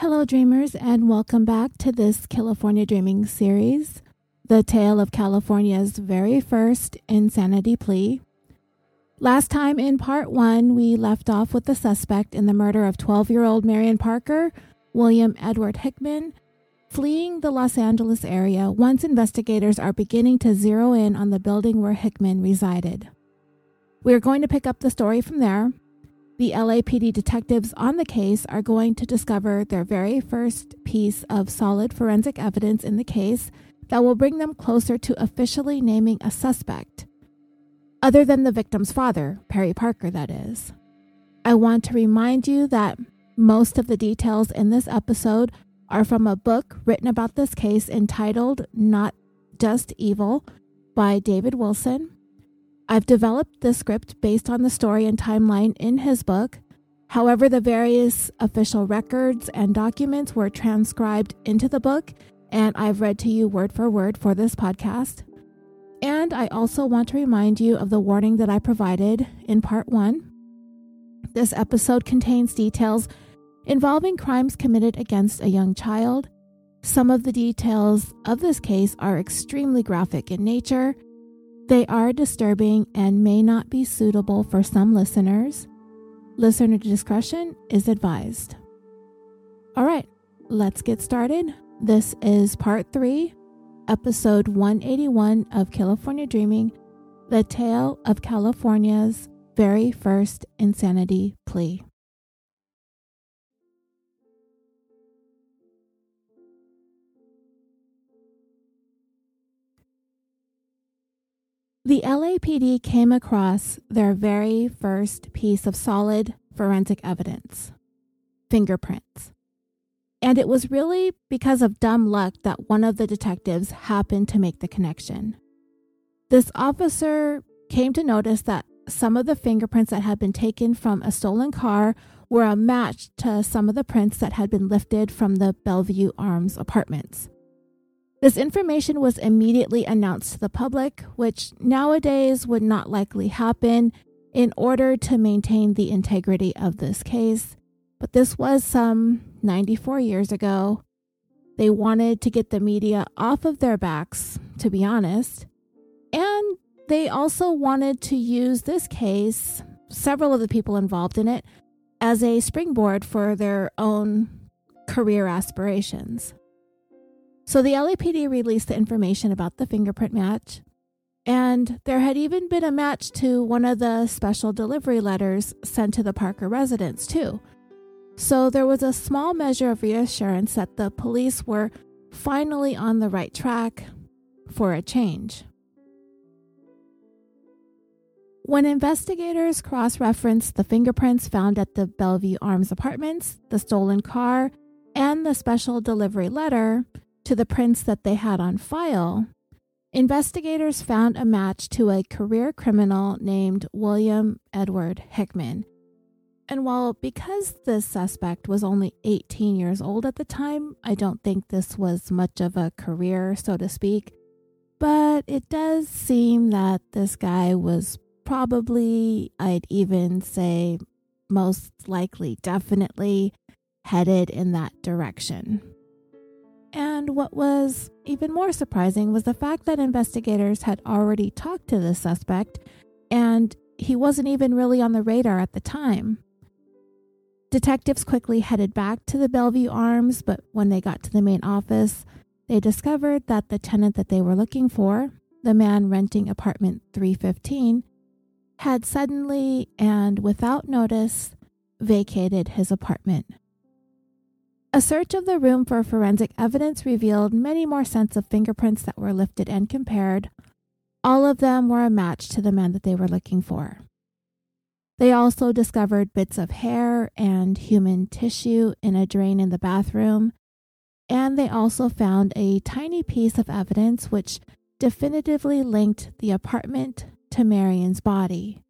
Hello, dreamers, and welcome back to this California Dreaming series, the tale of California's very first insanity plea. Last time in part one, we left off with the suspect in the murder of 12 year old Marion Parker, William Edward Hickman, fleeing the Los Angeles area once investigators are beginning to zero in on the building where Hickman resided. We are going to pick up the story from there the LAPD detectives on the case are going to discover their very first piece of solid forensic evidence in the case that will bring them closer to officially naming a suspect. Other than the victim's father, Perry Parker, that is. I want to remind you that most of the details in this episode are from a book written about this case entitled Not Just Evil by David Wilson. I've developed the script based on the story and timeline in his book. However, the various official records and documents were transcribed into the book, and I've read to you word for word for this podcast. And I also want to remind you of the warning that I provided in part one. This episode contains details involving crimes committed against a young child. Some of the details of this case are extremely graphic in nature they are disturbing and may not be suitable for some listeners. Listener discretion is advised. All right, let's get started. This is part three, episode 181 of California Dreaming, the tale of California's very first insanity plea. The LAPD came across their very first piece of solid forensic evidence fingerprints. And it was really because of dumb luck that one of the detectives happened to make the connection. This officer came to notice that some of the fingerprints that had been taken from a stolen car were a match to some of the prints that had been lifted from the Bellevue Arms apartments. This information was immediately announced to the public, which nowadays would not likely happen in order to maintain the integrity of this case. But this was some 94 years ago. They wanted to get the media off of their backs, to be honest. And they also wanted to use this case, several of the people involved in it, as a springboard for their own career aspirations. So the LAPD released the information about the fingerprint match, and there had even been a match to one of the special delivery letters sent to the Parker residence, too. So there was a small measure of reassurance that the police were finally on the right track for a change. When investigators cross referenced the fingerprints found at the Bellevue Arms apartments, the stolen car, and the special delivery letter, to the prints that they had on file, investigators found a match to a career criminal named William Edward Hickman. And while because the suspect was only 18 years old at the time, I don't think this was much of a career, so to speak. But it does seem that this guy was probably, I'd even say, most likely, definitely headed in that direction. And what was even more surprising was the fact that investigators had already talked to the suspect and he wasn't even really on the radar at the time. Detectives quickly headed back to the Bellevue Arms, but when they got to the main office, they discovered that the tenant that they were looking for, the man renting apartment 315, had suddenly and without notice vacated his apartment. A search of the room for forensic evidence revealed many more sets of fingerprints that were lifted and compared. All of them were a match to the man that they were looking for. They also discovered bits of hair and human tissue in a drain in the bathroom, and they also found a tiny piece of evidence which definitively linked the apartment to Marion's body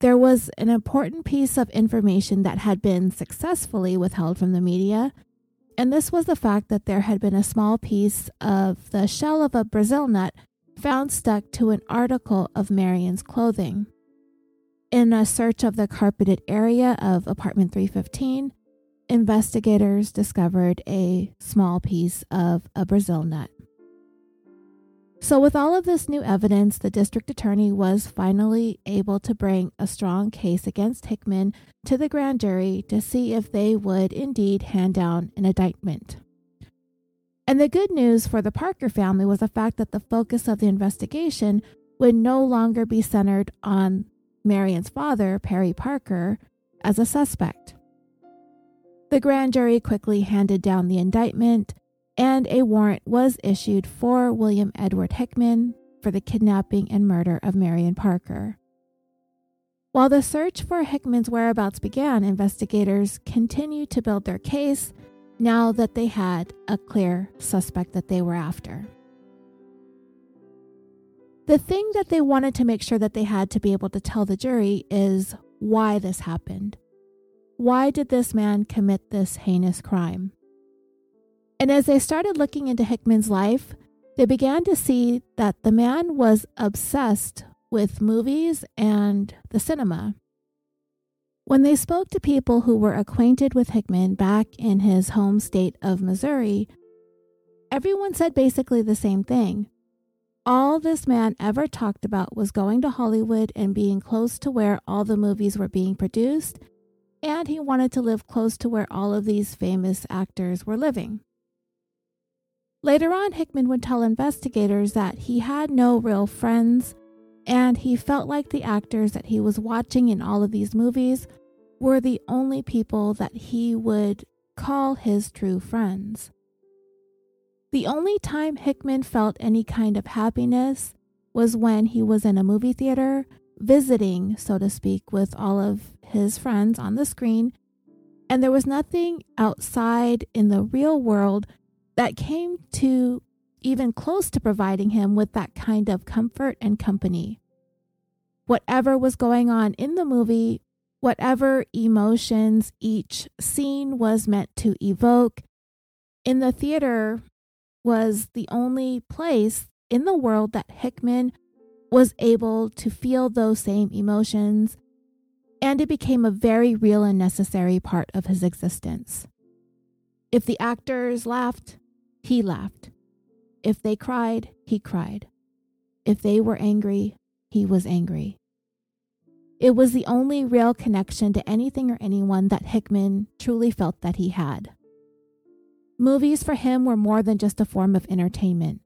there was an important piece of information that had been successfully withheld from the media, and this was the fact that there had been a small piece of the shell of a Brazil nut found stuck to an article of Marion's clothing. In a search of the carpeted area of apartment 315, investigators discovered a small piece of a Brazil nut. So, with all of this new evidence, the district attorney was finally able to bring a strong case against Hickman to the grand jury to see if they would indeed hand down an indictment. And the good news for the Parker family was the fact that the focus of the investigation would no longer be centered on Marion's father, Perry Parker, as a suspect. The grand jury quickly handed down the indictment, and a warrant was issued for William Edward Hickman for the kidnapping and murder of Marion Parker. While the search for Hickman's whereabouts began, investigators continued to build their case now that they had a clear suspect that they were after. The thing that they wanted to make sure that they had to be able to tell the jury is why this happened. Why did this man commit this heinous crime? And as they started looking into Hickman's life, they began to see that the man was obsessed with movies and the cinema. When they spoke to people who were acquainted with Hickman back in his home state of Missouri, everyone said basically the same thing. All this man ever talked about was going to Hollywood and being close to where all the movies were being produced, and he wanted to live close to where all of these famous actors were living. Later on, Hickman would tell investigators that he had no real friends, and he felt like the actors that he was watching in all of these movies were the only people that he would call his true friends. The only time Hickman felt any kind of happiness was when he was in a movie theater, visiting, so to speak, with all of his friends on the screen, and there was nothing outside in the real world that came to even close to providing him with that kind of comfort and company. Whatever was going on in the movie, whatever emotions each scene was meant to evoke, in the theater was the only place in the world that Hickman was able to feel those same emotions, and it became a very real and necessary part of his existence. If the actors laughed, he laughed. If they cried, he cried. If they were angry, he was angry. It was the only real connection to anything or anyone that Hickman truly felt that he had. Movies for him were more than just a form of entertainment.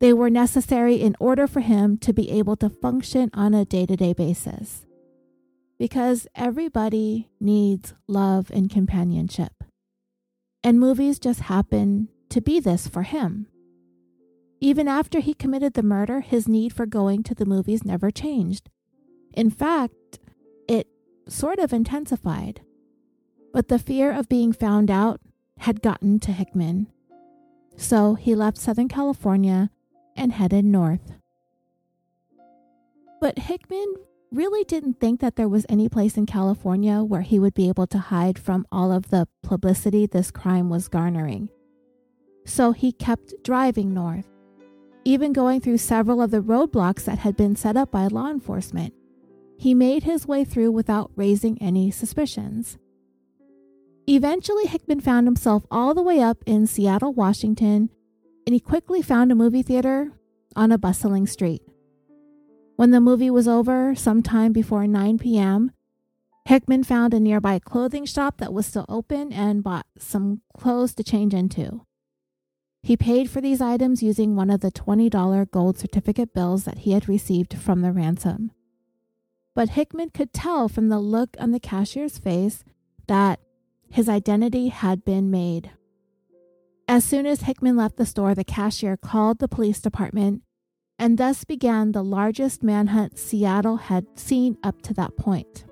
They were necessary in order for him to be able to function on a day to day basis. Because everybody needs love and companionship. And movies just happen to be this for him. Even after he committed the murder, his need for going to the movies never changed. In fact, it sort of intensified. But the fear of being found out had gotten to Hickman. So he left Southern California and headed north. But Hickman really didn't think that there was any place in California where he would be able to hide from all of the publicity this crime was garnering so he kept driving north, even going through several of the roadblocks that had been set up by law enforcement. He made his way through without raising any suspicions. Eventually, Hickman found himself all the way up in Seattle, Washington, and he quickly found a movie theater on a bustling street. When the movie was over, sometime before 9 p.m., Hickman found a nearby clothing shop that was still open and bought some clothes to change into. He paid for these items using one of the $20 gold certificate bills that he had received from the ransom. But Hickman could tell from the look on the cashier's face that his identity had been made. As soon as Hickman left the store, the cashier called the police department, and thus began the largest manhunt Seattle had seen up to that point.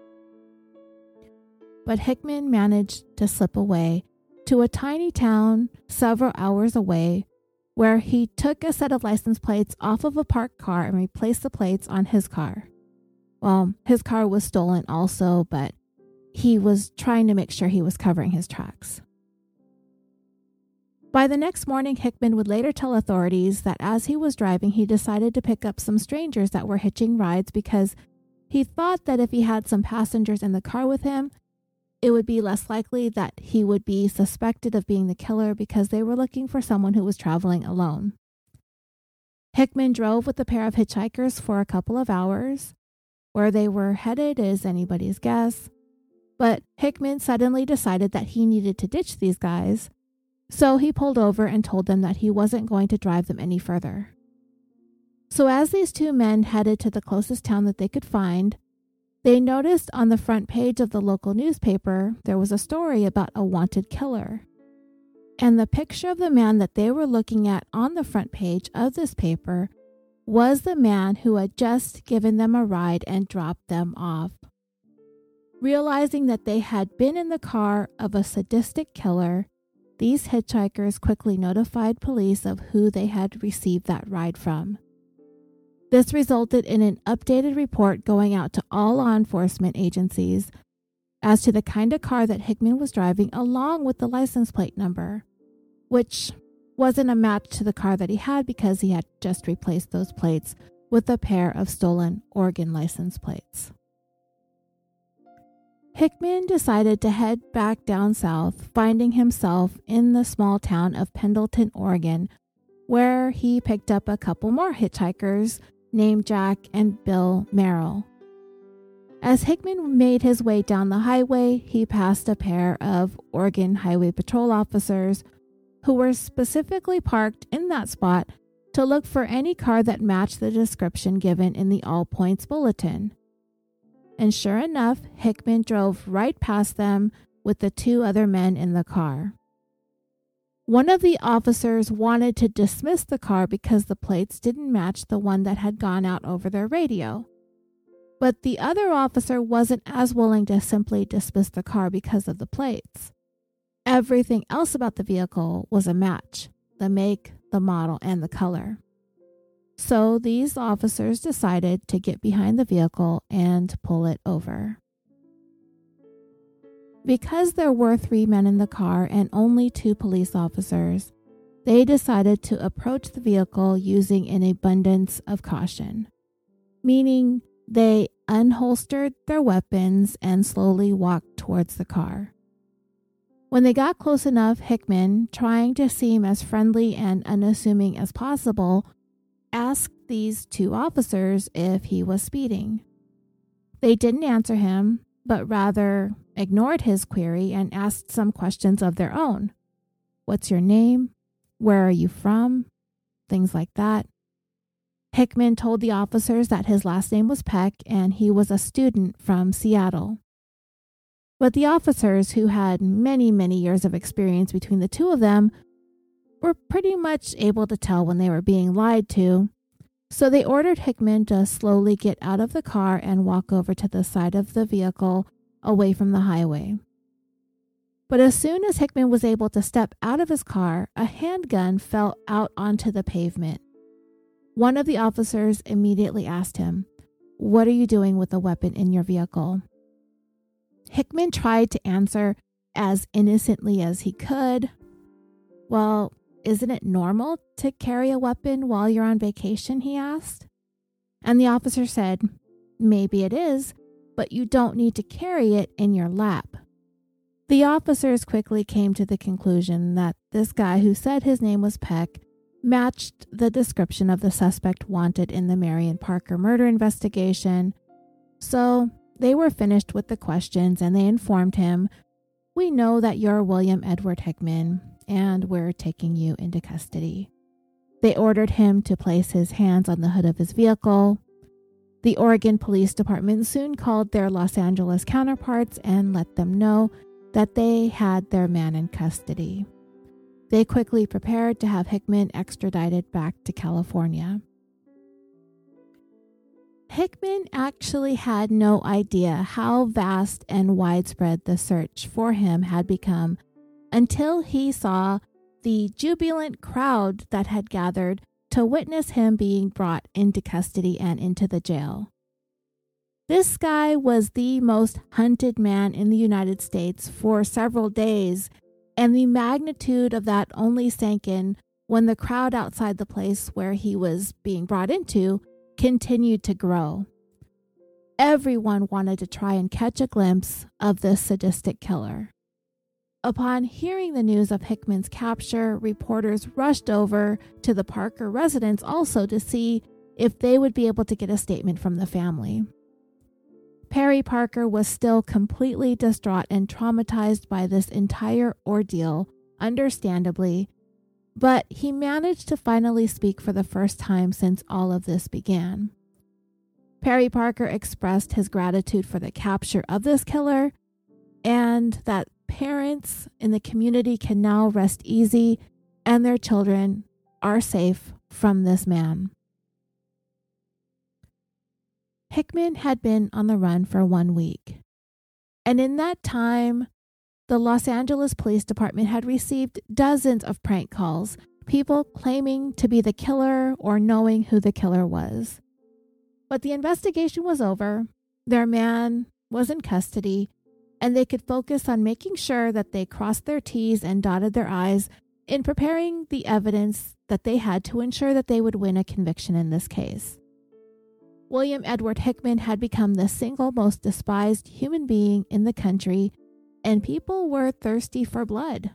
But Hickman managed to slip away to a tiny town several hours away where he took a set of license plates off of a parked car and replaced the plates on his car. Well, his car was stolen also, but he was trying to make sure he was covering his tracks. By the next morning, Hickman would later tell authorities that as he was driving, he decided to pick up some strangers that were hitching rides because he thought that if he had some passengers in the car with him, it would be less likely that he would be suspected of being the killer because they were looking for someone who was traveling alone. Hickman drove with a pair of hitchhikers for a couple of hours. Where they were headed is anybody's guess, but Hickman suddenly decided that he needed to ditch these guys, so he pulled over and told them that he wasn't going to drive them any further. So, as these two men headed to the closest town that they could find, they noticed on the front page of the local newspaper there was a story about a wanted killer. And the picture of the man that they were looking at on the front page of this paper was the man who had just given them a ride and dropped them off. Realizing that they had been in the car of a sadistic killer, these hitchhikers quickly notified police of who they had received that ride from. This resulted in an updated report going out to all law enforcement agencies as to the kind of car that Hickman was driving, along with the license plate number, which wasn't a match to the car that he had because he had just replaced those plates with a pair of stolen Oregon license plates. Hickman decided to head back down south, finding himself in the small town of Pendleton, Oregon, where he picked up a couple more hitchhikers named Jack and Bill Merrill. As Hickman made his way down the highway, he passed a pair of Oregon Highway Patrol officers who were specifically parked in that spot to look for any car that matched the description given in the All Points Bulletin. And sure enough, Hickman drove right past them with the two other men in the car. One of the officers wanted to dismiss the car because the plates didn't match the one that had gone out over their radio. But the other officer wasn't as willing to simply dismiss the car because of the plates. Everything else about the vehicle was a match the make, the model, and the color. So these officers decided to get behind the vehicle and pull it over. Because there were three men in the car and only two police officers, they decided to approach the vehicle using an abundance of caution, meaning they unholstered their weapons and slowly walked towards the car. When they got close enough, Hickman, trying to seem as friendly and unassuming as possible, asked these two officers if he was speeding. They didn't answer him, but rather ignored his query and asked some questions of their own. What's your name? Where are you from? Things like that. Hickman told the officers that his last name was Peck and he was a student from Seattle. But the officers, who had many, many years of experience between the two of them, were pretty much able to tell when they were being lied to. So they ordered Hickman to slowly get out of the car and walk over to the side of the vehicle away from the highway. But as soon as Hickman was able to step out of his car, a handgun fell out onto the pavement. One of the officers immediately asked him, What are you doing with a weapon in your vehicle? Hickman tried to answer as innocently as he could. Well, isn't it normal to carry a weapon while you're on vacation? he asked. And the officer said, Maybe it is, but you don't need to carry it in your lap. The officers quickly came to the conclusion that this guy who said his name was Peck matched the description of the suspect wanted in the Marion Parker murder investigation. So they were finished with the questions and they informed him, We know that you're William Edward Hickman and we're taking you into custody. They ordered him to place his hands on the hood of his vehicle, the Oregon Police Department soon called their Los Angeles counterparts and let them know that they had their man in custody. They quickly prepared to have Hickman extradited back to California. Hickman actually had no idea how vast and widespread the search for him had become until he saw the jubilant crowd that had gathered to witness him being brought into custody and into the jail. This guy was the most hunted man in the United States for several days, and the magnitude of that only sank in when the crowd outside the place where he was being brought into continued to grow. Everyone wanted to try and catch a glimpse of this sadistic killer. Upon hearing the news of Hickman's capture, reporters rushed over to the Parker residence also to see if they would be able to get a statement from the family. Perry Parker was still completely distraught and traumatized by this entire ordeal, understandably, but he managed to finally speak for the first time since all of this began. Perry Parker expressed his gratitude for the capture of this killer and that parents in the community can now rest easy and their children are safe from this man. Hickman had been on the run for one week. And in that time, the Los Angeles Police Department had received dozens of prank calls, people claiming to be the killer or knowing who the killer was. But the investigation was over, their man was in custody, and they could focus on making sure that they crossed their T's and dotted their I's in preparing the evidence that they had to ensure that they would win a conviction in this case. William Edward Hickman had become the single most despised human being in the country, and people were thirsty for blood.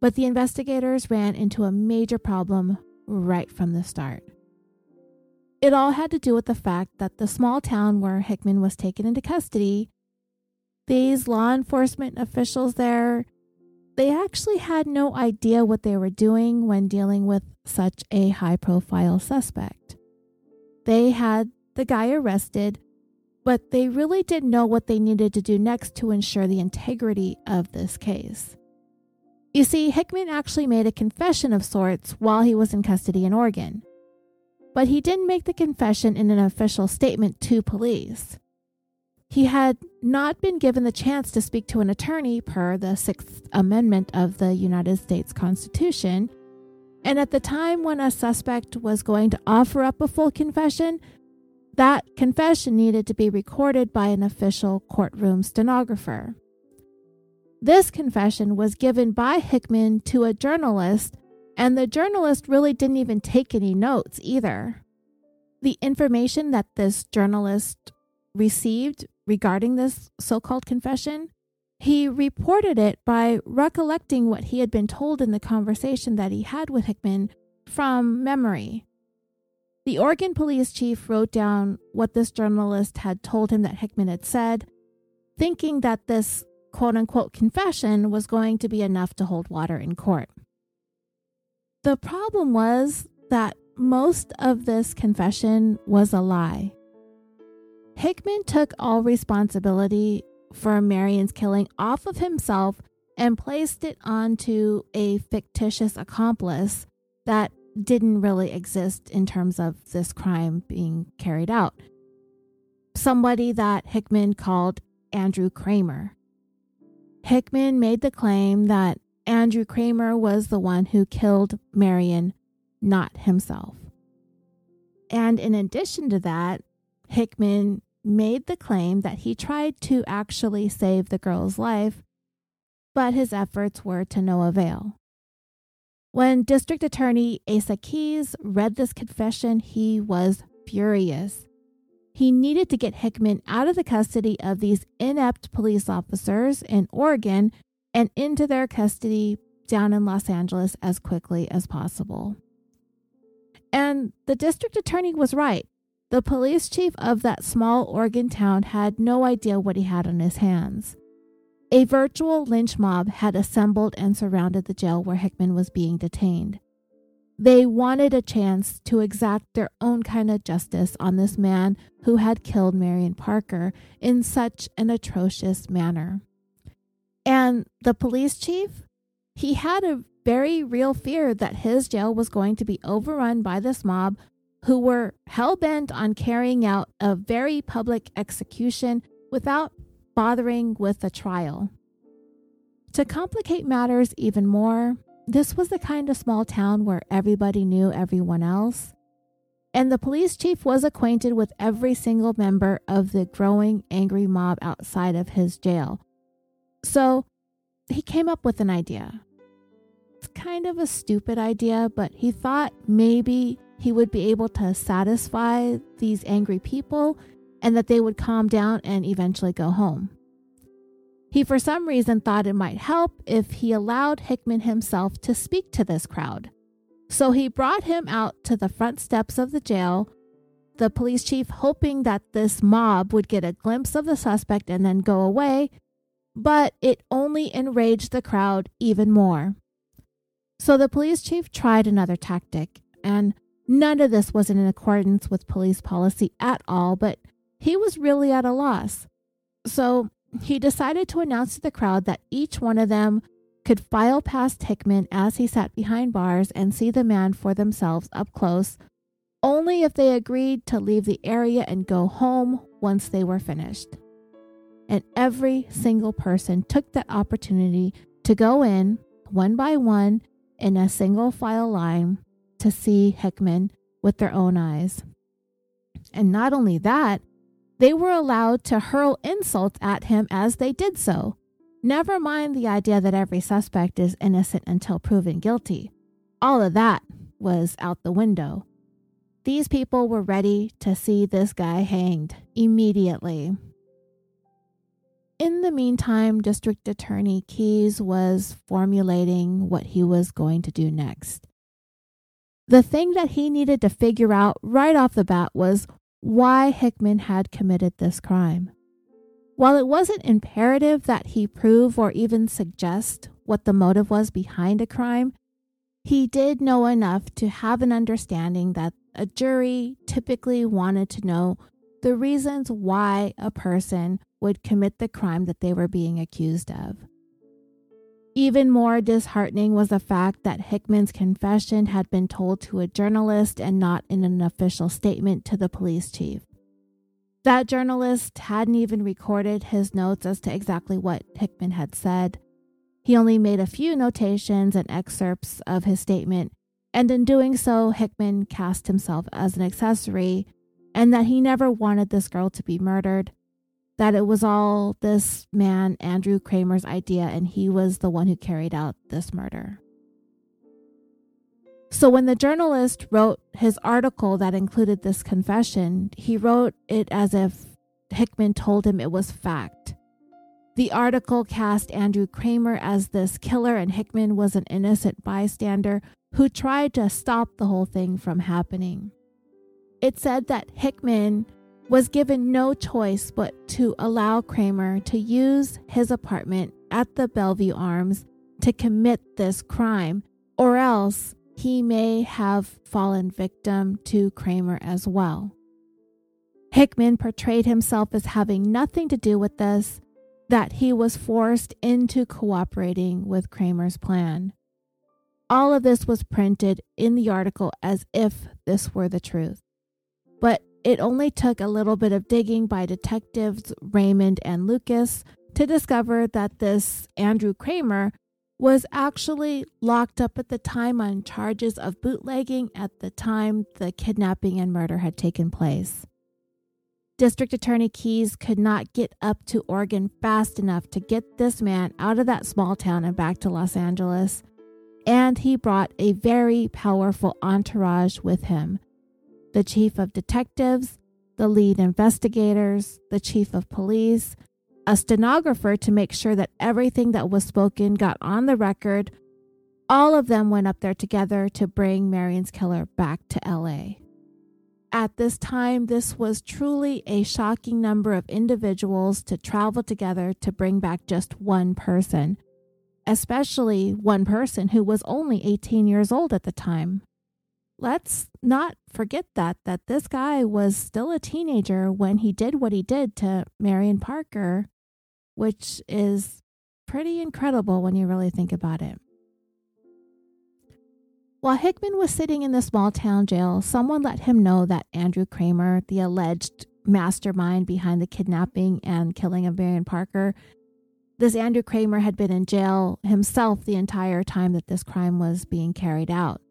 But the investigators ran into a major problem right from the start. It all had to do with the fact that the small town where Hickman was taken into custody these law enforcement officials there, they actually had no idea what they were doing when dealing with such a high profile suspect. They had the guy arrested, but they really didn't know what they needed to do next to ensure the integrity of this case. You see, Hickman actually made a confession of sorts while he was in custody in Oregon, but he didn't make the confession in an official statement to police. He had not been given the chance to speak to an attorney per the Sixth Amendment of the United States Constitution. And at the time when a suspect was going to offer up a full confession, that confession needed to be recorded by an official courtroom stenographer. This confession was given by Hickman to a journalist, and the journalist really didn't even take any notes either. The information that this journalist received regarding this so called confession, he reported it by recollecting what he had been told in the conversation that he had with Hickman from memory. The Oregon police chief wrote down what this journalist had told him that Hickman had said, thinking that this quote unquote confession was going to be enough to hold water in court. The problem was that most of this confession was a lie. Hickman took all responsibility for Marion's killing off of himself and placed it onto a fictitious accomplice that didn't really exist in terms of this crime being carried out. Somebody that Hickman called Andrew Kramer. Hickman made the claim that Andrew Kramer was the one who killed Marion, not himself. And in addition to that, Hickman made the claim that he tried to actually save the girl's life, but his efforts were to no avail. When District Attorney Asa Keyes read this confession, he was furious. He needed to get Hickman out of the custody of these inept police officers in Oregon and into their custody down in Los Angeles as quickly as possible. And the district attorney was right. The police chief of that small Oregon town had no idea what he had on his hands. A virtual lynch mob had assembled and surrounded the jail where Hickman was being detained. They wanted a chance to exact their own kind of justice on this man who had killed Marion Parker in such an atrocious manner. And the police chief, he had a very real fear that his jail was going to be overrun by this mob who were hell bent on carrying out a very public execution without bothering with a trial. To complicate matters even more, this was the kind of small town where everybody knew everyone else, and the police chief was acquainted with every single member of the growing angry mob outside of his jail. So he came up with an idea. It's kind of a stupid idea, but he thought maybe he would be able to satisfy these angry people and that they would calm down and eventually go home. He, for some reason, thought it might help if he allowed Hickman himself to speak to this crowd. So he brought him out to the front steps of the jail, the police chief hoping that this mob would get a glimpse of the suspect and then go away, but it only enraged the crowd even more. So the police chief tried another tactic, and none of this was in accordance with police policy at all, but he was really at a loss. So he decided to announce to the crowd that each one of them could file past Hickman as he sat behind bars and see the man for themselves up close, only if they agreed to leave the area and go home once they were finished. And every single person took that opportunity to go in, one by one, in a single file line to see Hickman with their own eyes. And not only that, they were allowed to hurl insults at him as they did so. Never mind the idea that every suspect is innocent until proven guilty. All of that was out the window. These people were ready to see this guy hanged immediately. In the meantime, District Attorney Keyes was formulating what he was going to do next. The thing that he needed to figure out right off the bat was why Hickman had committed this crime. While it wasn't imperative that he prove or even suggest what the motive was behind a crime, he did know enough to have an understanding that a jury typically wanted to know the reasons why a person would commit the crime that they were being accused of. Even more disheartening was the fact that Hickman's confession had been told to a journalist and not in an official statement to the police chief. That journalist hadn't even recorded his notes as to exactly what Hickman had said. He only made a few notations and excerpts of his statement, and in doing so, Hickman cast himself as an accessory and that he never wanted this girl to be murdered that it was all this man, Andrew Kramer's idea, and he was the one who carried out this murder. So, when the journalist wrote his article that included this confession, he wrote it as if Hickman told him it was fact. The article cast Andrew Kramer as this killer, and Hickman was an innocent bystander who tried to stop the whole thing from happening. It said that Hickman was given no choice but to allow Kramer to use his apartment at the Bellevue Arms to commit this crime, or else he may have fallen victim to Kramer as well. Hickman portrayed himself as having nothing to do with this, that he was forced into cooperating with Kramer's plan. All of this was printed in the article as if this were the truth. But it only took a little bit of digging by detectives Raymond and Lucas to discover that this Andrew Kramer was actually locked up at the time on charges of bootlegging at the time the kidnapping and murder had taken place. District Attorney Keyes could not get up to Oregon fast enough to get this man out of that small town and back to Los Angeles, and he brought a very powerful entourage with him the chief of detectives, the lead investigators, the chief of police, a stenographer to make sure that everything that was spoken got on the record. All of them went up there together to bring Marion's killer back to LA. At this time, this was truly a shocking number of individuals to travel together to bring back just one person, especially one person who was only 18 years old at the time let's not forget that that this guy was still a teenager when he did what he did to Marion Parker, which is pretty incredible when you really think about it. While Hickman was sitting in the small town jail, someone let him know that Andrew Kramer, the alleged mastermind behind the kidnapping and killing of Marion Parker, this Andrew Kramer had been in jail himself the entire time that this crime was being carried out.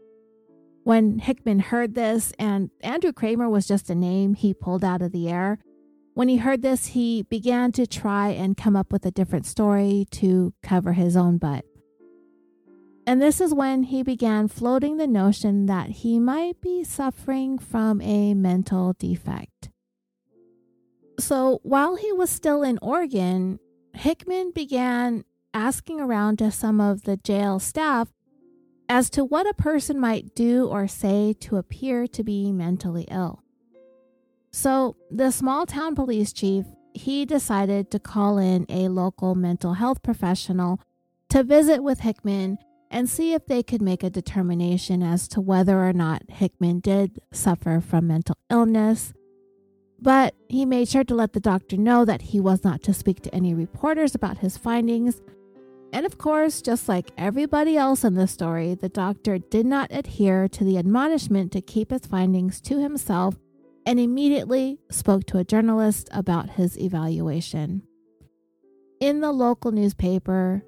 When Hickman heard this, and Andrew Kramer was just a name he pulled out of the air, when he heard this, he began to try and come up with a different story to cover his own butt. And this is when he began floating the notion that he might be suffering from a mental defect. So while he was still in Oregon, Hickman began asking around to some of the jail staff as to what a person might do or say to appear to be mentally ill. So the small town police chief, he decided to call in a local mental health professional to visit with Hickman and see if they could make a determination as to whether or not Hickman did suffer from mental illness. But he made sure to let the doctor know that he was not to speak to any reporters about his findings. And of course, just like everybody else in the story, the doctor did not adhere to the admonishment to keep his findings to himself and immediately spoke to a journalist about his evaluation. In the local newspaper,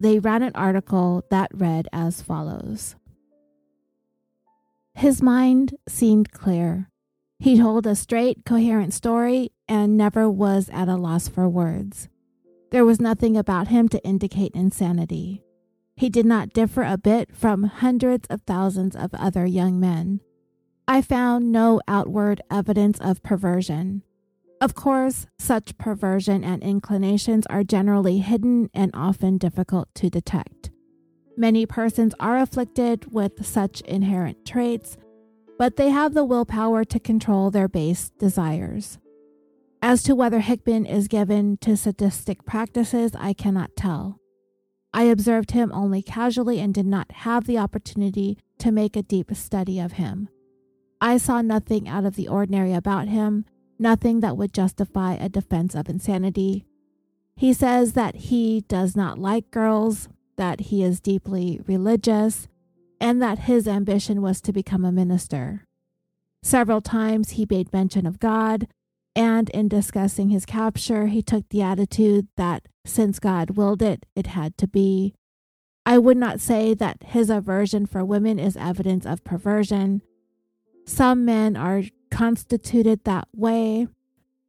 they ran an article that read as follows His mind seemed clear. He told a straight, coherent story and never was at a loss for words. There was nothing about him to indicate insanity. He did not differ a bit from hundreds of thousands of other young men. I found no outward evidence of perversion. Of course, such perversion and inclinations are generally hidden and often difficult to detect. Many persons are afflicted with such inherent traits, but they have the willpower to control their base desires. As to whether Hickman is given to sadistic practices, I cannot tell. I observed him only casually and did not have the opportunity to make a deep study of him. I saw nothing out of the ordinary about him, nothing that would justify a defense of insanity. He says that he does not like girls, that he is deeply religious, and that his ambition was to become a minister. Several times he made mention of God, and in discussing his capture, he took the attitude that since God willed it, it had to be. I would not say that his aversion for women is evidence of perversion. Some men are constituted that way,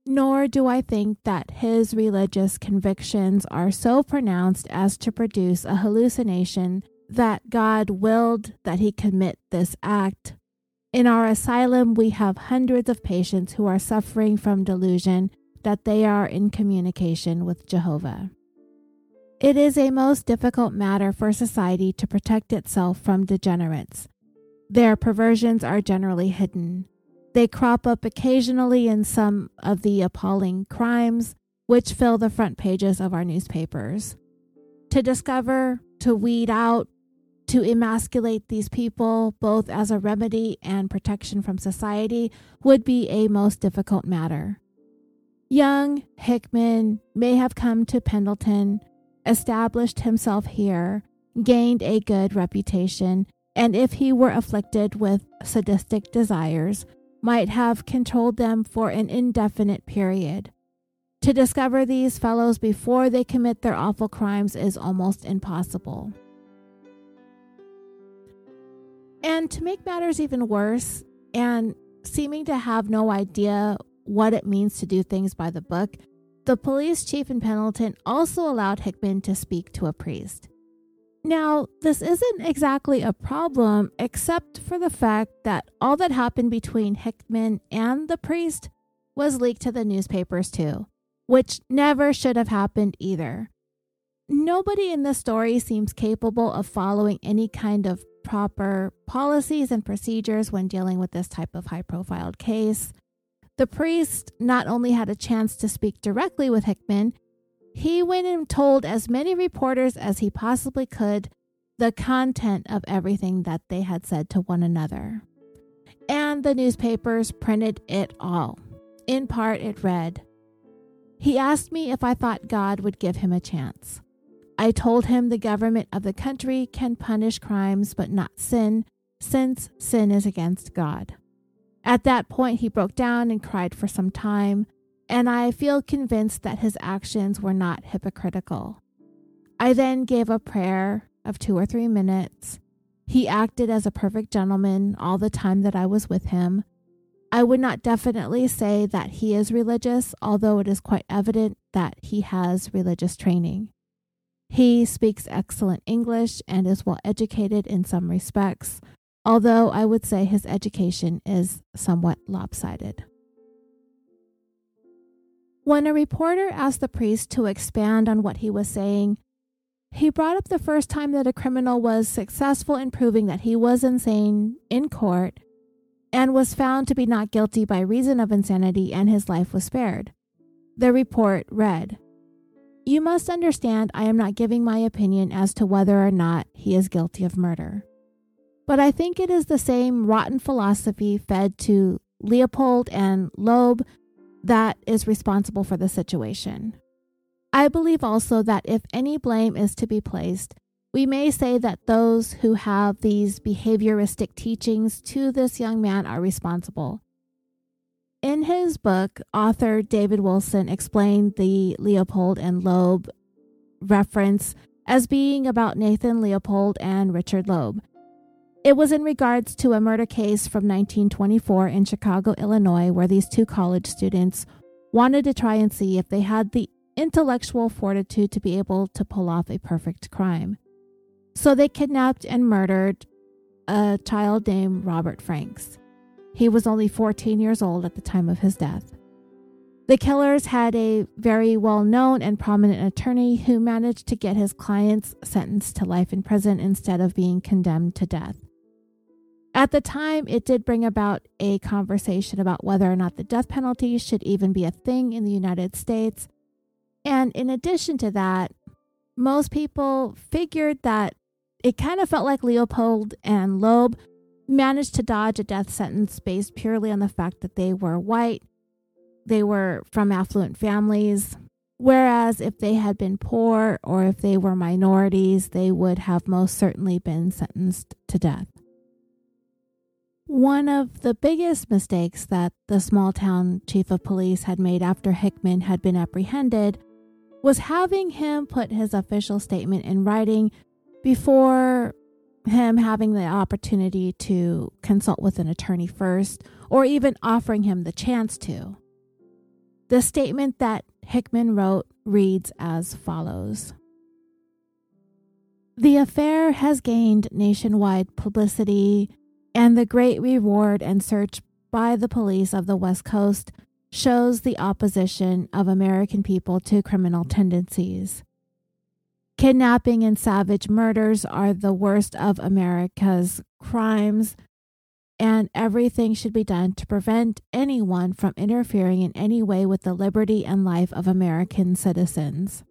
nor do I think that his religious convictions are so pronounced as to produce a hallucination that God willed that he commit this act. In our asylum, we have hundreds of patients who are suffering from delusion that they are in communication with Jehovah. It is a most difficult matter for society to protect itself from degenerates. Their perversions are generally hidden. They crop up occasionally in some of the appalling crimes which fill the front pages of our newspapers. To discover, to weed out, to emasculate these people, both as a remedy and protection from society, would be a most difficult matter. Young Hickman may have come to Pendleton, established himself here, gained a good reputation, and if he were afflicted with sadistic desires, might have controlled them for an indefinite period. To discover these fellows before they commit their awful crimes is almost impossible. And to make matters even worse, and seeming to have no idea what it means to do things by the book, the police chief in Pendleton also allowed Hickman to speak to a priest. Now, this isn't exactly a problem, except for the fact that all that happened between Hickman and the priest was leaked to the newspapers too, which never should have happened either. Nobody in the story seems capable of following any kind of proper policies and procedures when dealing with this type of high profile case. The priest not only had a chance to speak directly with Hickman, he went and told as many reporters as he possibly could the content of everything that they had said to one another. And the newspapers printed it all. In part, it read He asked me if I thought God would give him a chance. I told him the government of the country can punish crimes but not sin, since sin is against God. At that point, he broke down and cried for some time, and I feel convinced that his actions were not hypocritical. I then gave a prayer of two or three minutes. He acted as a perfect gentleman all the time that I was with him. I would not definitely say that he is religious, although it is quite evident that he has religious training. He speaks excellent English and is well educated in some respects, although I would say his education is somewhat lopsided. When a reporter asked the priest to expand on what he was saying, he brought up the first time that a criminal was successful in proving that he was insane in court and was found to be not guilty by reason of insanity and his life was spared. The report read You must understand I am not giving my opinion as to whether or not he is guilty of murder. But I think it is the same rotten philosophy fed to Leopold and Loeb that is responsible for the situation. I believe also that if any blame is to be placed, we may say that those who have these behavioristic teachings to this young man are responsible. In his book, author David Wilson explained the Leopold and Loeb reference as being about Nathan Leopold and Richard Loeb. It was in regards to a murder case from 1924 in Chicago, Illinois, where these two college students wanted to try and see if they had the intellectual fortitude to be able to pull off a perfect crime. So they kidnapped and murdered a child named Robert Franks. He was only 14 years old at the time of his death. The killers had a very well known and prominent attorney who managed to get his clients sentenced to life in prison instead of being condemned to death. At the time, it did bring about a conversation about whether or not the death penalty should even be a thing in the United States. And in addition to that, most people figured that it kind of felt like Leopold and Loeb managed to dodge a death sentence based purely on the fact that they were white, they were from affluent families, whereas if they had been poor or if they were minorities, they would have most certainly been sentenced to death. One of the biggest mistakes that the small town chief of police had made after Hickman had been apprehended was having him put his official statement in writing before him having the opportunity to consult with an attorney first or even offering him the chance to. The statement that Hickman wrote reads as follows The affair has gained nationwide publicity and the great reward and search by the police of the West Coast shows the opposition of American people to criminal tendencies. Kidnapping and savage murders are the worst of America's crimes, and everything should be done to prevent anyone from interfering in any way with the liberty and life of American citizens.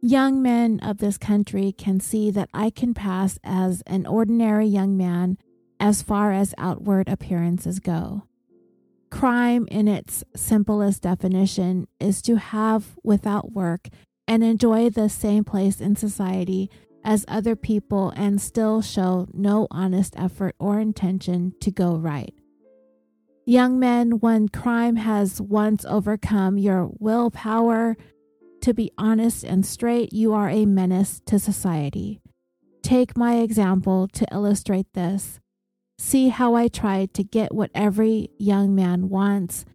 Young men of this country can see that I can pass as an ordinary young man as far as outward appearances go. Crime, in its simplest definition, is to have without work and enjoy the same place in society as other people and still show no honest effort or intention to go right. Young men, when crime has once overcome your willpower to be honest and straight, you are a menace to society. Take my example to illustrate this. See how I tried to get what every young man wants,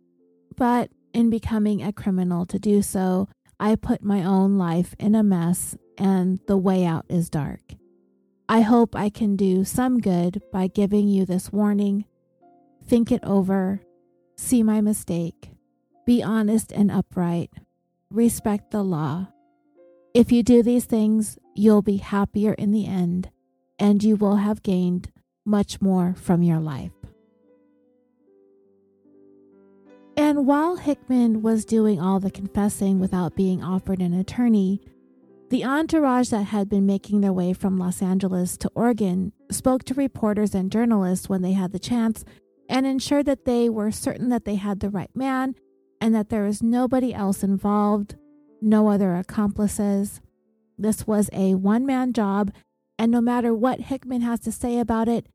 but in becoming a criminal to do so, I put my own life in a mess and the way out is dark. I hope I can do some good by giving you this warning. Think it over, see my mistake, be honest and upright, respect the law. If you do these things, you'll be happier in the end, and you will have gained much more from your life. And while Hickman was doing all the confessing without being offered an attorney, the entourage that had been making their way from Los Angeles to Oregon spoke to reporters and journalists when they had the chance and ensured that they were certain that they had the right man and that there was nobody else involved, no other accomplices. This was a one man job, and no matter what Hickman has to say about it,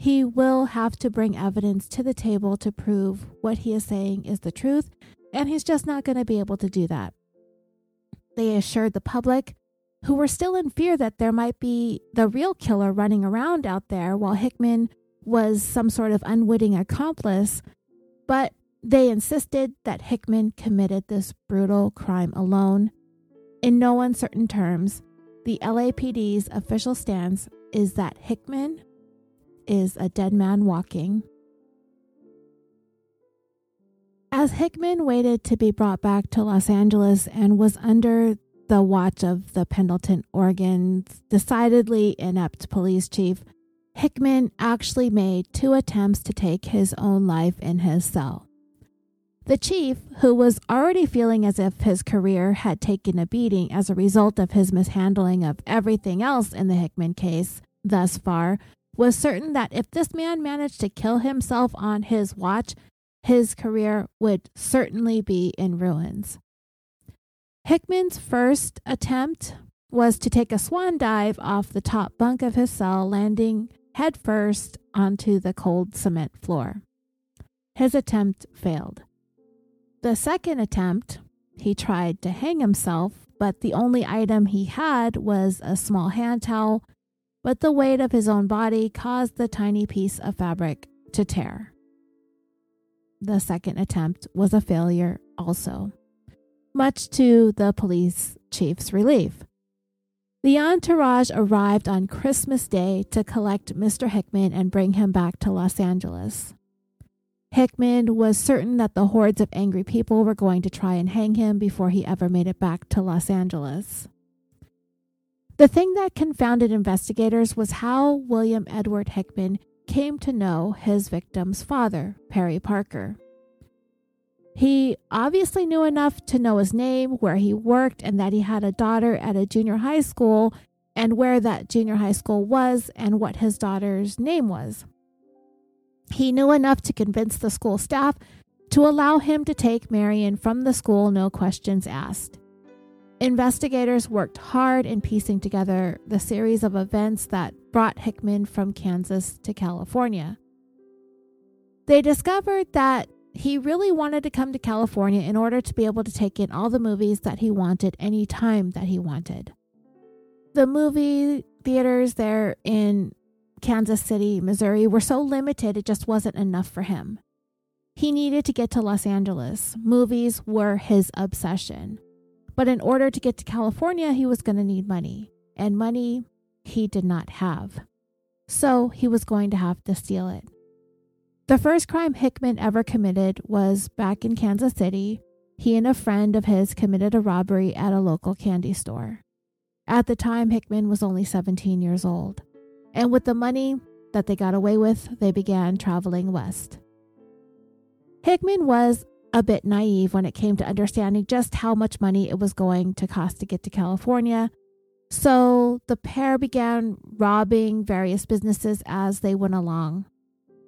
he will have to bring evidence to the table to prove what he is saying is the truth, and he's just not going to be able to do that. They assured the public, who were still in fear that there might be the real killer running around out there while Hickman was some sort of unwitting accomplice, but they insisted that Hickman committed this brutal crime alone. In no uncertain terms, the LAPD's official stance is that Hickman is a dead man walking. As Hickman waited to be brought back to Los Angeles and was under the watch of the Pendleton, Oregon, decidedly inept police chief, Hickman actually made two attempts to take his own life in his cell. The chief, who was already feeling as if his career had taken a beating as a result of his mishandling of everything else in the Hickman case thus far, was certain that if this man managed to kill himself on his watch, his career would certainly be in ruins. Hickman's first attempt was to take a swan dive off the top bunk of his cell, landing headfirst onto the cold cement floor. His attempt failed. The second attempt, he tried to hang himself, but the only item he had was a small hand towel, but the weight of his own body caused the tiny piece of fabric to tear. The second attempt was a failure also, much to the police chief's relief. The entourage arrived on Christmas Day to collect Mr. Hickman and bring him back to Los Angeles. Hickman was certain that the hordes of angry people were going to try and hang him before he ever made it back to Los Angeles. The thing that confounded investigators was how William Edward Hickman came to know his victim's father, Perry Parker. He obviously knew enough to know his name, where he worked, and that he had a daughter at a junior high school, and where that junior high school was, and what his daughter's name was. He knew enough to convince the school staff to allow him to take Marion from the school, no questions asked. Investigators worked hard in piecing together the series of events that brought Hickman from Kansas to California. They discovered that he really wanted to come to California in order to be able to take in all the movies that he wanted any time that he wanted. The movie theaters there in Kansas City, Missouri were so limited it just wasn't enough for him. He needed to get to Los Angeles. Movies were his obsession. But in order to get to California, he was going to need money. And money he did not have. So he was going to have to steal it. The first crime Hickman ever committed was back in Kansas City. He and a friend of his committed a robbery at a local candy store. At the time, Hickman was only 17 years old and with the money that they got away with, they began traveling west. Hickman was a bit naive when it came to understanding just how much money it was going to cost to get to California. So the pair began robbing various businesses as they went along.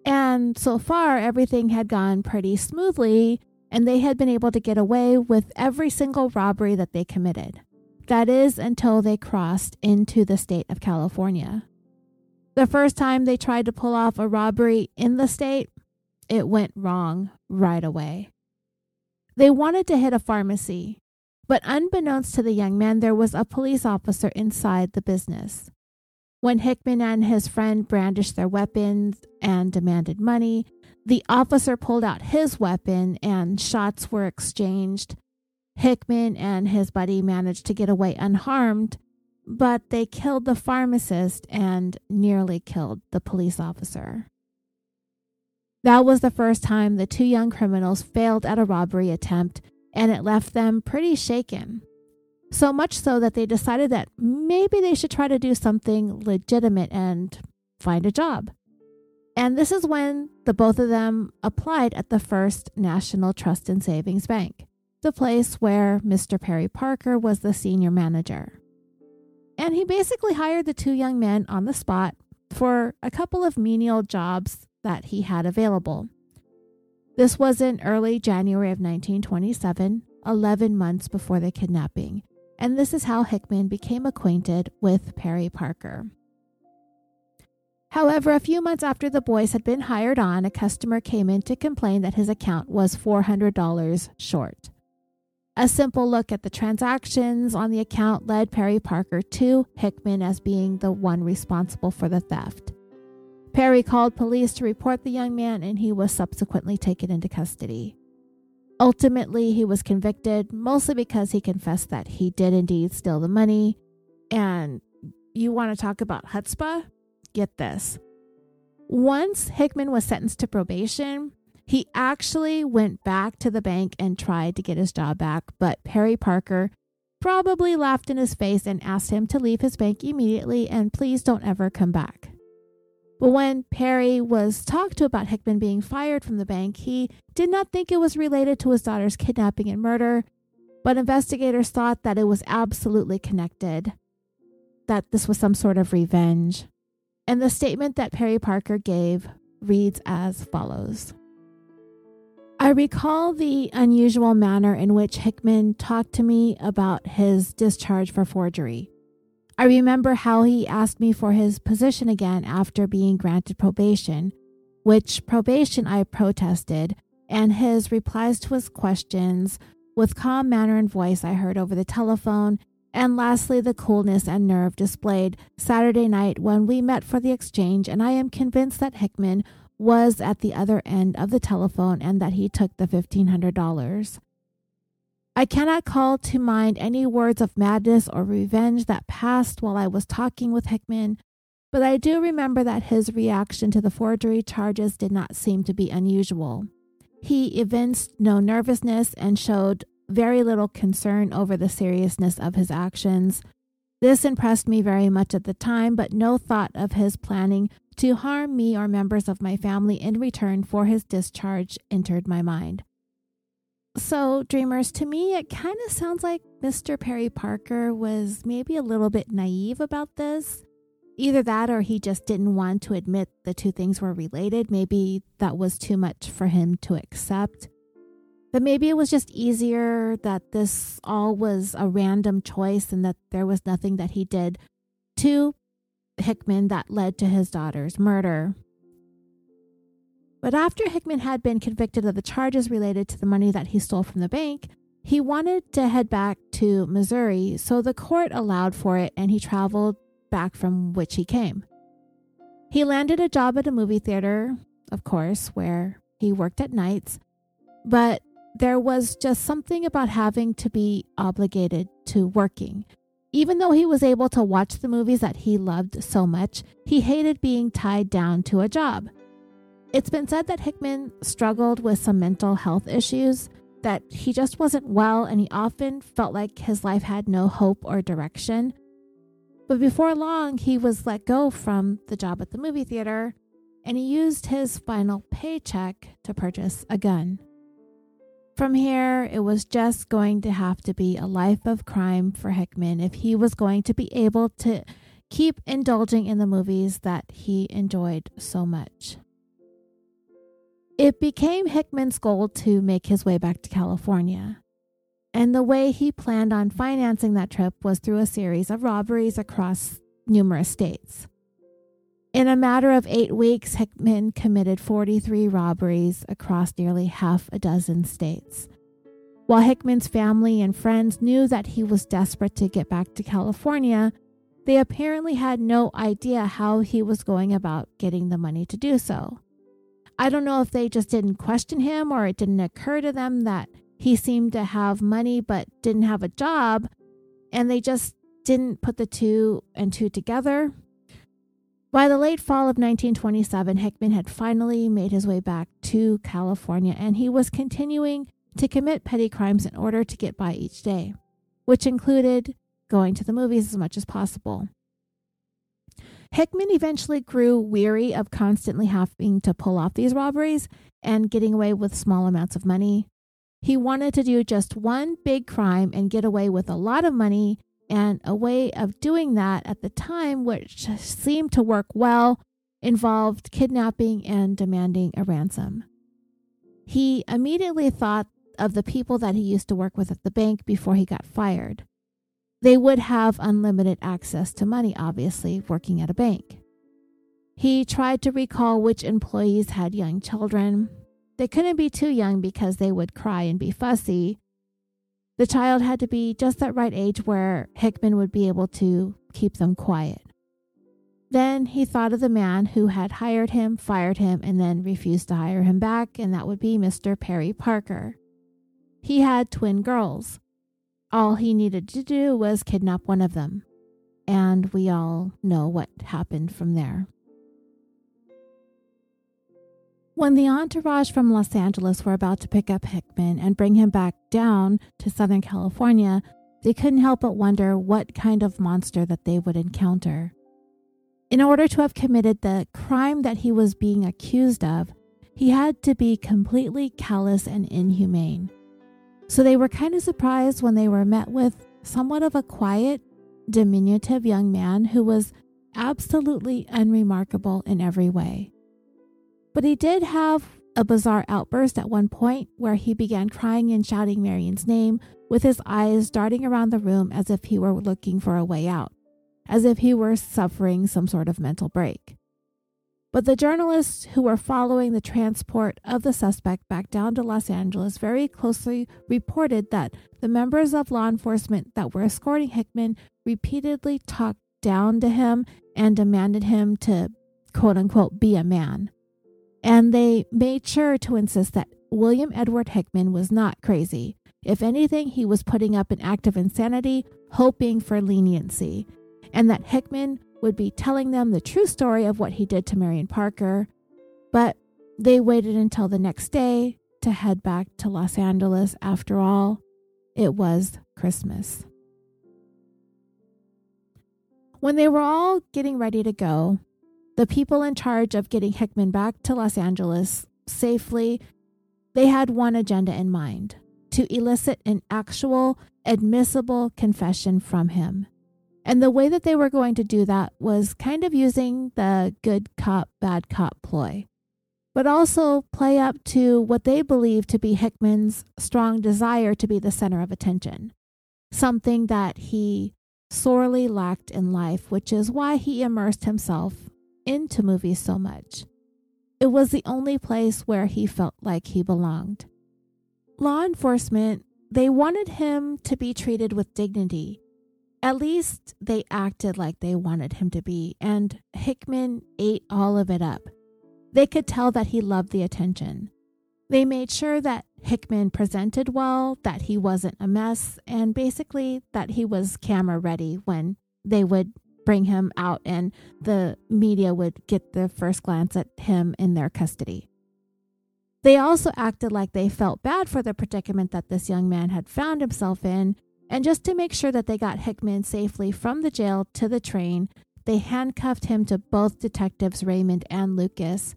And so far, everything had gone pretty smoothly, and they had been able to get away with every single robbery that they committed. That is, until they crossed into the state of California. The first time they tried to pull off a robbery in the state, it went wrong right away. They wanted to hit a pharmacy, but unbeknownst to the young man, there was a police officer inside the business. When Hickman and his friend brandished their weapons and demanded money, the officer pulled out his weapon and shots were exchanged. Hickman and his buddy managed to get away unharmed, but they killed the pharmacist and nearly killed the police officer. That was the first time the two young criminals failed at a robbery attempt, and it left them pretty shaken. So much so that they decided that maybe they should try to do something legitimate and find a job. And this is when the both of them applied at the First National Trust and Savings Bank, the place where Mr. Perry Parker was the senior manager and he basically hired the two young men on the spot for a couple of menial jobs that he had available. This was in early January of 1927, 11 months before the kidnapping, and this is how Hickman became acquainted with Perry Parker. However, a few months after the boys had been hired on, a customer came in to complain that his account was $400 short. A simple look at the transactions on the account led Perry Parker to Hickman as being the one responsible for the theft. Perry called police to report the young man and he was subsequently taken into custody. Ultimately, he was convicted mostly because he confessed that he did indeed steal the money. And you want to talk about chutzpah? Get this. Once Hickman was sentenced to probation, He actually went back to the bank and tried to get his job back, but Perry Parker probably laughed in his face and asked him to leave his bank immediately and please don't ever come back. But when Perry was talked to about Hickman being fired from the bank, he did not think it was related to his daughter's kidnapping and murder, but investigators thought that it was absolutely connected, that this was some sort of revenge. And the statement that Perry Parker gave reads as follows I recall the unusual manner in which Hickman talked to me about his discharge for forgery. I remember how he asked me for his position again after being granted probation, which probation I protested, and his replies to his questions with calm manner and voice I heard over the telephone, and lastly, the coolness and nerve displayed Saturday night when we met for the exchange, and I am convinced that Hickman was at the other end of the telephone and that he took the $1,500. I cannot call to mind any words of madness or revenge that passed while I was talking with Hickman, but I do remember that his reaction to the forgery charges did not seem to be unusual. He evinced no nervousness and showed very little concern over the seriousness of his actions. This impressed me very much at the time, but no thought of his planning to harm me or members of my family in return for his discharge entered my mind. So, dreamers, to me, it kind of sounds like Mr. Perry Parker was maybe a little bit naive about this. Either that or he just didn't want to admit the two things were related. Maybe that was too much for him to accept. But maybe it was just easier that this all was a random choice and that there was nothing that he did to Hickman that led to his daughter's murder. But after Hickman had been convicted of the charges related to the money that he stole from the bank, he wanted to head back to Missouri, so the court allowed for it and he traveled back from which he came. He landed a job at a movie theater, of course, where he worked at nights, but there was just something about having to be obligated to working. Even though he was able to watch the movies that he loved so much, he hated being tied down to a job. It's been said that Hickman struggled with some mental health issues, that he just wasn't well, and he often felt like his life had no hope or direction. But before long, he was let go from the job at the movie theater, and he used his final paycheck to purchase a gun. From here, it was just going to have to be a life of crime for Hickman if he was going to be able to keep indulging in the movies that he enjoyed so much. It became Hickman's goal to make his way back to California. And the way he planned on financing that trip was through a series of robberies across numerous states. In a matter of eight weeks, Hickman committed 43 robberies across nearly half a dozen states. While Hickman's family and friends knew that he was desperate to get back to California, they apparently had no idea how he was going about getting the money to do so. I don't know if they just didn't question him or it didn't occur to them that he seemed to have money but didn't have a job, and they just didn't put the two and two together. By the late fall of 1927, Hickman had finally made his way back to California and he was continuing to commit petty crimes in order to get by each day, which included going to the movies as much as possible. Hickman eventually grew weary of constantly having to pull off these robberies and getting away with small amounts of money. He wanted to do just one big crime and get away with a lot of money and a way of doing that at the time, which seemed to work well, involved kidnapping and demanding a ransom. He immediately thought of the people that he used to work with at the bank before he got fired. They would have unlimited access to money, obviously, working at a bank. He tried to recall which employees had young children. They couldn't be too young because they would cry and be fussy, the child had to be just that right age where Hickman would be able to keep them quiet. Then he thought of the man who had hired him, fired him, and then refused to hire him back, and that would be Mr. Perry Parker. He had twin girls. All he needed to do was kidnap one of them. And we all know what happened from there. When the entourage from Los Angeles were about to pick up Hickman and bring him back down to Southern California, they couldn't help but wonder what kind of monster that they would encounter. In order to have committed the crime that he was being accused of, he had to be completely callous and inhumane. So they were kind of surprised when they were met with somewhat of a quiet, diminutive young man who was absolutely unremarkable in every way. But he did have a bizarre outburst at one point where he began crying and shouting Marion's name with his eyes darting around the room as if he were looking for a way out, as if he were suffering some sort of mental break. But the journalists who were following the transport of the suspect back down to Los Angeles very closely reported that the members of law enforcement that were escorting Hickman repeatedly talked down to him and demanded him to quote unquote be a man. And they made sure to insist that William Edward Hickman was not crazy. If anything, he was putting up an act of insanity, hoping for leniency, and that Hickman would be telling them the true story of what he did to Marion Parker. But they waited until the next day to head back to Los Angeles. After all, it was Christmas. When they were all getting ready to go, the people in charge of getting Hickman back to Los Angeles safely, they had one agenda in mind to elicit an actual admissible confession from him. And the way that they were going to do that was kind of using the good cop, bad cop ploy, but also play up to what they believed to be Hickman's strong desire to be the center of attention, something that he sorely lacked in life, which is why he immersed himself into movies so much. It was the only place where he felt like he belonged. Law enforcement, they wanted him to be treated with dignity. At least they acted like they wanted him to be, and Hickman ate all of it up. They could tell that he loved the attention. They made sure that Hickman presented well, that he wasn't a mess, and basically that he was camera ready when they would bring him out and the media would get the first glance at him in their custody. They also acted like they felt bad for the predicament that this young man had found himself in, and just to make sure that they got Hickman safely from the jail to the train, they handcuffed him to both detectives Raymond and Lucas.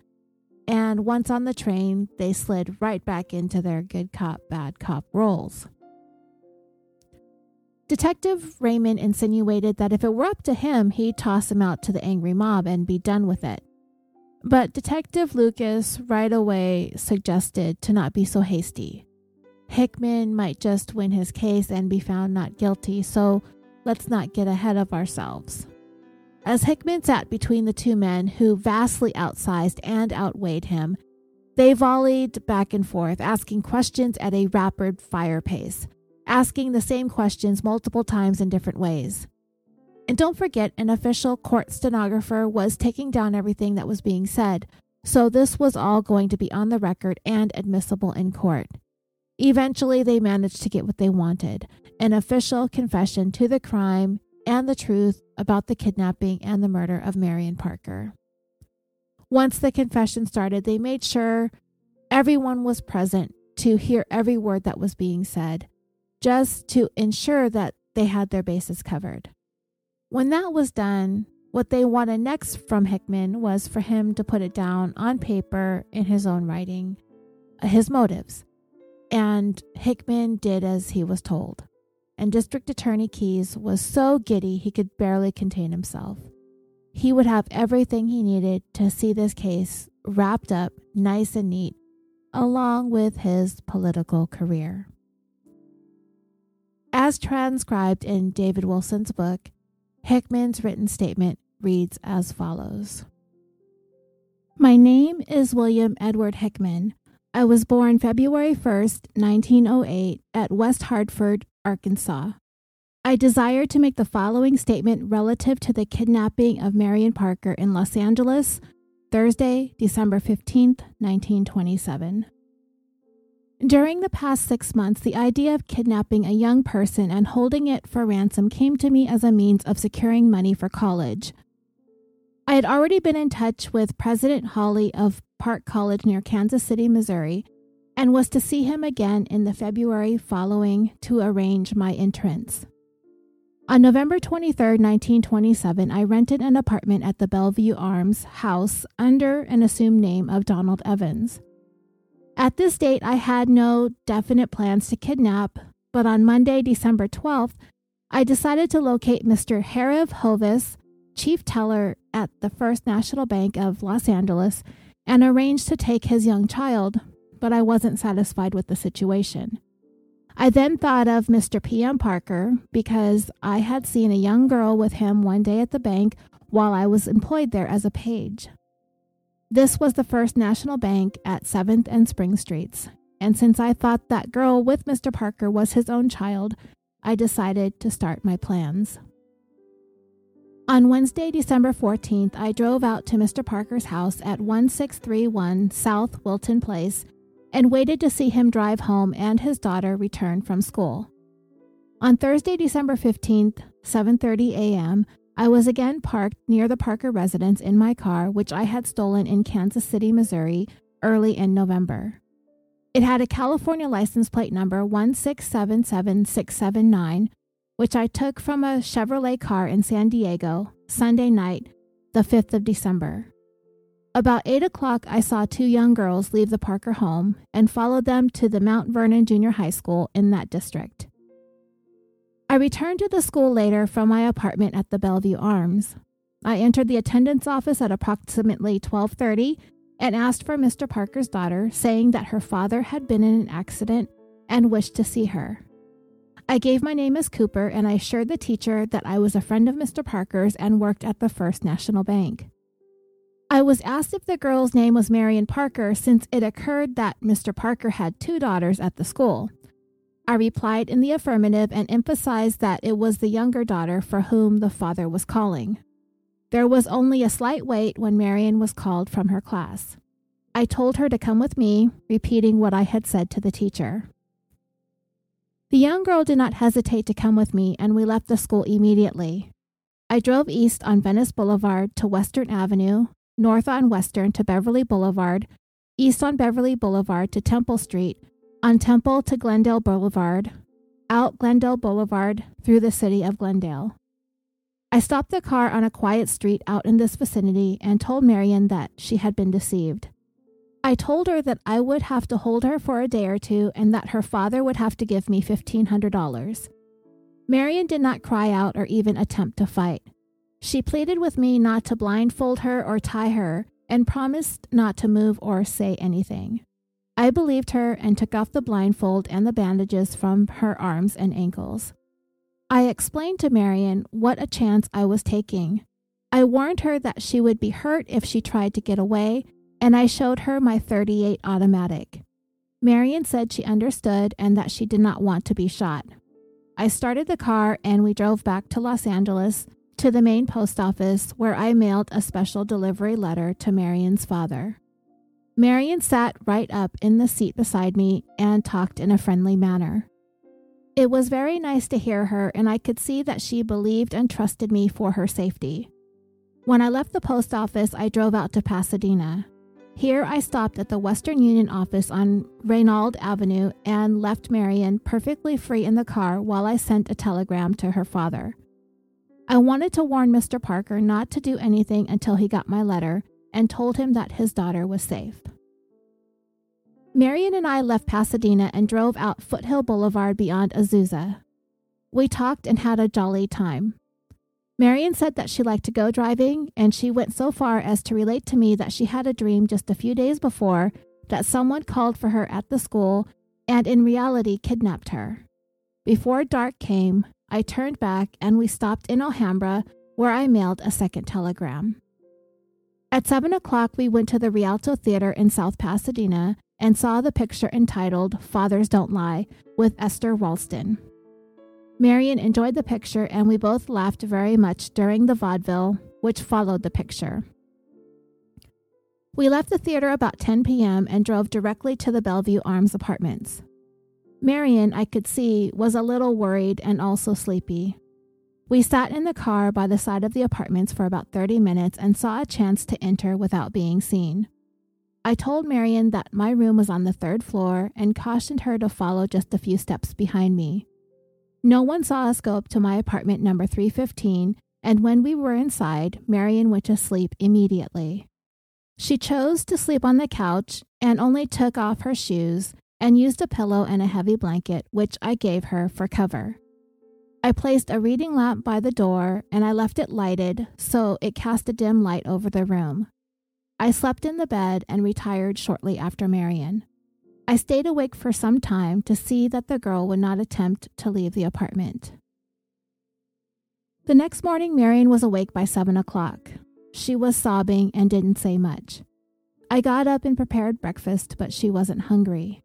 And once on the train, they slid right back into their good cop, bad cop roles. Detective Raymond insinuated that if it were up to him, he'd toss him out to the angry mob and be done with it. But Detective Lucas right away suggested to not be so hasty. Hickman might just win his case and be found not guilty, so let's not get ahead of ourselves. As Hickman sat between the two men who vastly outsized and outweighed him, they volleyed back and forth, asking questions at a rapid fire pace asking the same questions multiple times in different ways. And don't forget, an official court stenographer was taking down everything that was being said, so this was all going to be on the record and admissible in court. Eventually, they managed to get what they wanted an official confession to the crime and the truth about the kidnapping and the murder of Marion Parker. Once the confession started, they made sure everyone was present to hear every word that was being said just to ensure that they had their bases covered. When that was done, what they wanted next from Hickman was for him to put it down on paper in his own writing, his motives. And Hickman did as he was told. And District Attorney Keyes was so giddy he could barely contain himself. He would have everything he needed to see this case wrapped up nice and neat, along with his political career. As transcribed in David Wilson's book, Hickman's written statement reads as follows My name is William Edward Hickman. I was born February 1st, 1908, at West Hartford, Arkansas. I desire to make the following statement relative to the kidnapping of Marion Parker in Los Angeles, Thursday, December 15th, 1927. During the past six months, the idea of kidnapping a young person and holding it for ransom came to me as a means of securing money for college. I had already been in touch with President Hawley of Park College near Kansas City, Missouri, and was to see him again in the February following to arrange my entrance. On November 23, 1927, I rented an apartment at the Bellevue Arms house under an assumed name of Donald Evans. At this date, I had no definite plans to kidnap, but on Monday, December 12th, I decided to locate Mr. Hariv Hovis, chief teller at the First National Bank of Los Angeles, and arranged to take his young child, but I wasn't satisfied with the situation. I then thought of Mr. P.M. Parker because I had seen a young girl with him one day at the bank while I was employed there as a page. This was the First National Bank at 7th and Spring Streets, and since I thought that girl with Mr. Parker was his own child, I decided to start my plans. On Wednesday, December 14th, I drove out to Mr. Parker's house at 1631 South Wilton Place and waited to see him drive home and his daughter return from school. On Thursday, December 15th, 7:30 a.m., I was again parked near the Parker residence in my car which I had stolen in Kansas City, Missouri, early in November. It had a California license plate number 1677679, which I took from a Chevrolet car in San Diego Sunday night, the 5th of December. About 8 o'clock, I saw two young girls leave the Parker home and followed them to the Mount Vernon Junior High School in that district. I returned to the school later from my apartment at the Bellevue Arms. I entered the attendance office at approximately 12:30 and asked for Mr. Parker's daughter, saying that her father had been in an accident and wished to see her. I gave my name as Cooper and I assured the teacher that I was a friend of Mr. Parker's and worked at the First National Bank. I was asked if the girl's name was Marion Parker since it occurred that Mr. Parker had two daughters at the school. I replied in the affirmative and emphasized that it was the younger daughter for whom the father was calling. There was only a slight wait when Marion was called from her class. I told her to come with me, repeating what I had said to the teacher. The young girl did not hesitate to come with me, and we left the school immediately. I drove east on Venice Boulevard to Western Avenue, north on Western to Beverly Boulevard, east on Beverly Boulevard to Temple Street, on Temple to Glendale Boulevard, out Glendale Boulevard through the city of Glendale. I stopped the car on a quiet street out in this vicinity and told Marion that she had been deceived. I told her that I would have to hold her for a day or two and that her father would have to give me $1,500. Marion did not cry out or even attempt to fight. She pleaded with me not to blindfold her or tie her and promised not to move or say anything. I believed her and took off the blindfold and the bandages from her arms and ankles. I explained to Marion what a chance I was taking. I warned her that she would be hurt if she tried to get away, and I showed her my 38 automatic. Marion said she understood and that she did not want to be shot. I started the car and we drove back to Los Angeles to the main post office where I mailed a special delivery letter to Marion's father. Marion sat right up in the seat beside me and talked in a friendly manner. It was very nice to hear her, and I could see that she believed and trusted me for her safety. When I left the post office, I drove out to Pasadena. Here, I stopped at the Western Union office on Raymond Avenue and left Marion perfectly free in the car while I sent a telegram to her father. I wanted to warn Mr. Parker not to do anything until he got my letter and told him that his daughter was safe. Marion and I left Pasadena and drove out Foothill Boulevard beyond Azusa. We talked and had a jolly time. Marion said that she liked to go driving, and she went so far as to relate to me that she had a dream just a few days before that someone called for her at the school and in reality kidnapped her. Before dark came, I turned back and we stopped in Alhambra, where I mailed a second telegram. At 7 o'clock, we went to the Rialto Theater in South Pasadena and saw the picture entitled Fathers Don't Lie with Esther Ralston. Marion enjoyed the picture and we both laughed very much during the vaudeville, which followed the picture. We left the theater about 10 p.m. and drove directly to the Bellevue Arms apartments. Marion, I could see, was a little worried and also sleepy. We sat in the car by the side of the apartments for about 30 minutes and saw a chance to enter without being seen. I told Marion that my room was on the third floor and cautioned her to follow just a few steps behind me. No one saw us go up to my apartment number 315, and when we were inside, Marion went to sleep immediately. She chose to sleep on the couch and only took off her shoes and used a pillow and a heavy blanket, which I gave her for cover. I placed a reading lamp by the door and I left it lighted so it cast a dim light over the room. I slept in the bed and retired shortly after Marion. I stayed awake for some time to see that the girl would not attempt to leave the apartment. The next morning, Marion was awake by seven o'clock. She was sobbing and didn't say much. I got up and prepared breakfast, but she wasn't hungry.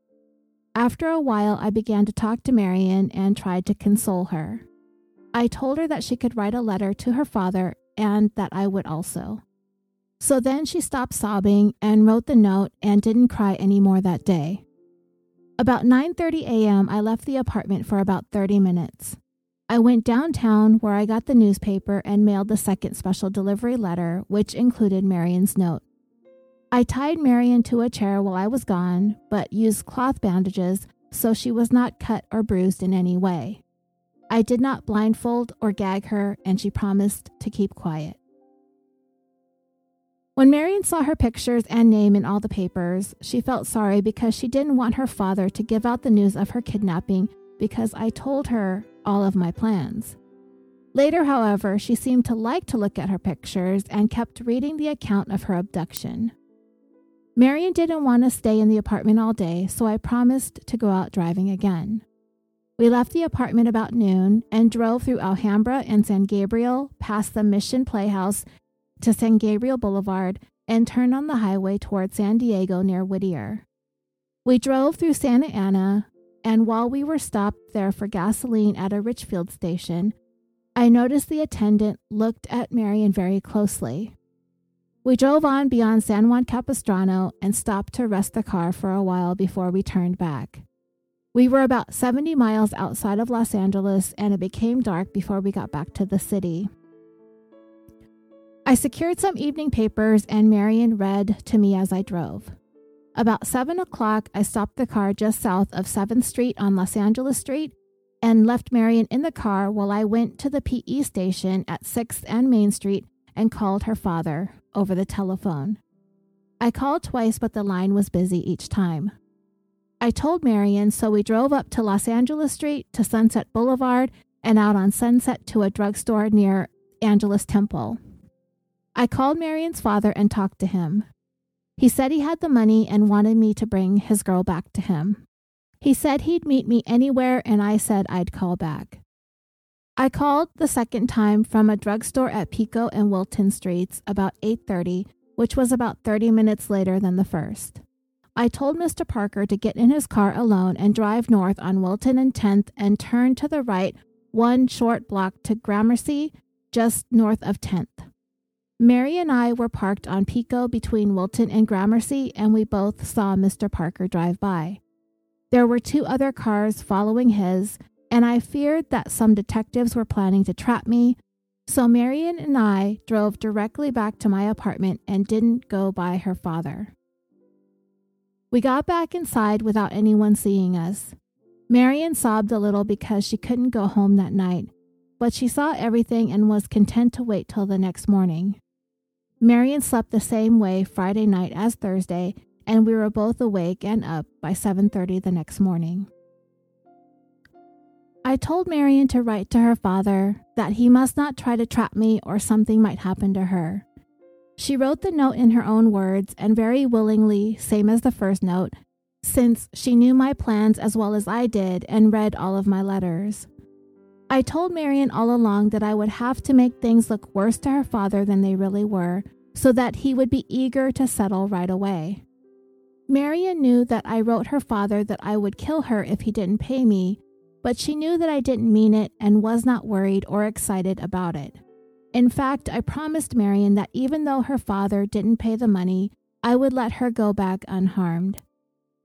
After a while, I began to talk to Marion and tried to console her. I told her that she could write a letter to her father and that I would also. So then she stopped sobbing and wrote the note and didn't cry anymore that day. About 9:30 a.m., I left the apartment for about 30 minutes. I went downtown where I got the newspaper and mailed the second special delivery letter, which included Marion's note. I tied Marion to a chair while I was gone, but used cloth bandages so she was not cut or bruised in any way. I did not blindfold or gag her, and she promised to keep quiet. When Marion saw her pictures and name in all the papers, she felt sorry because she didn't want her father to give out the news of her kidnapping because I told her all of my plans. Later, however, she seemed to like to look at her pictures and kept reading the account of her abduction. Marion didn't want to stay in the apartment all day, so I promised to go out driving again. We left the apartment about noon and drove through Alhambra and San Gabriel, past the Mission Playhouse to San Gabriel Boulevard and turned on the highway toward San Diego near Whittier. We drove through Santa Ana, and while we were stopped there for gasoline at a Richfield station, I noticed the attendant looked at Marion very closely. We drove on beyond San Juan Capistrano and stopped to rest the car for a while before we turned back. We were about 70 miles outside of Los Angeles, and it became dark before we got back to the city. I secured some evening papers, and Marion read to me as I drove. About 7 o'clock, I stopped the car just south of 7th Street on Los Angeles Street and left Marion in the car while I went to the PE station at 6th and Main Street and called her father over the telephone. I called twice, but the line was busy each time. I told Marion, so we drove up to Los Angeles Street to Sunset Boulevard and out on Sunset to a drugstore near Angelus Temple. I called Marion's father and talked to him. He said he had the money and wanted me to bring his girl back to him. He said he'd meet me anywhere and I said I'd call back. I called the second time from a drugstore at Pico and Wilton Streets about 8:30, which was about 30 minutes later than the first. I told Mr. Parker to get in his car alone and drive north on Wilton and 10th and turn to the right one short block to Gramercy, just north of 10th. Mary and I were parked on Pico between Wilton and Gramercy, and we both saw Mr. Parker drive by. There were two other cars following his, and I feared that some detectives were planning to trap me, so Marion and I drove directly back to my apartment and didn't go by her father. We got back inside without anyone seeing us. Marion sobbed a little because she couldn't go home that night, but she saw everything and was content to wait till the next morning. Marion slept the same way Friday night as Thursday, and we were both awake and up by 7:30 the next morning. I told Marion to write to her father that he must not try to trap me or something might happen to her. She wrote the note in her own words and very willingly, same as the first note, since she knew my plans as well as I did and read all of my letters. I told Marion all along that I would have to make things look worse to her father than they really were, so that he would be eager to settle right away. Marion knew that I wrote her father that I would kill her if he didn't pay me, but she knew that I didn't mean it and was not worried or excited about it. In fact, I promised Marion that even though her father didn't pay the money, I would let her go back unharmed.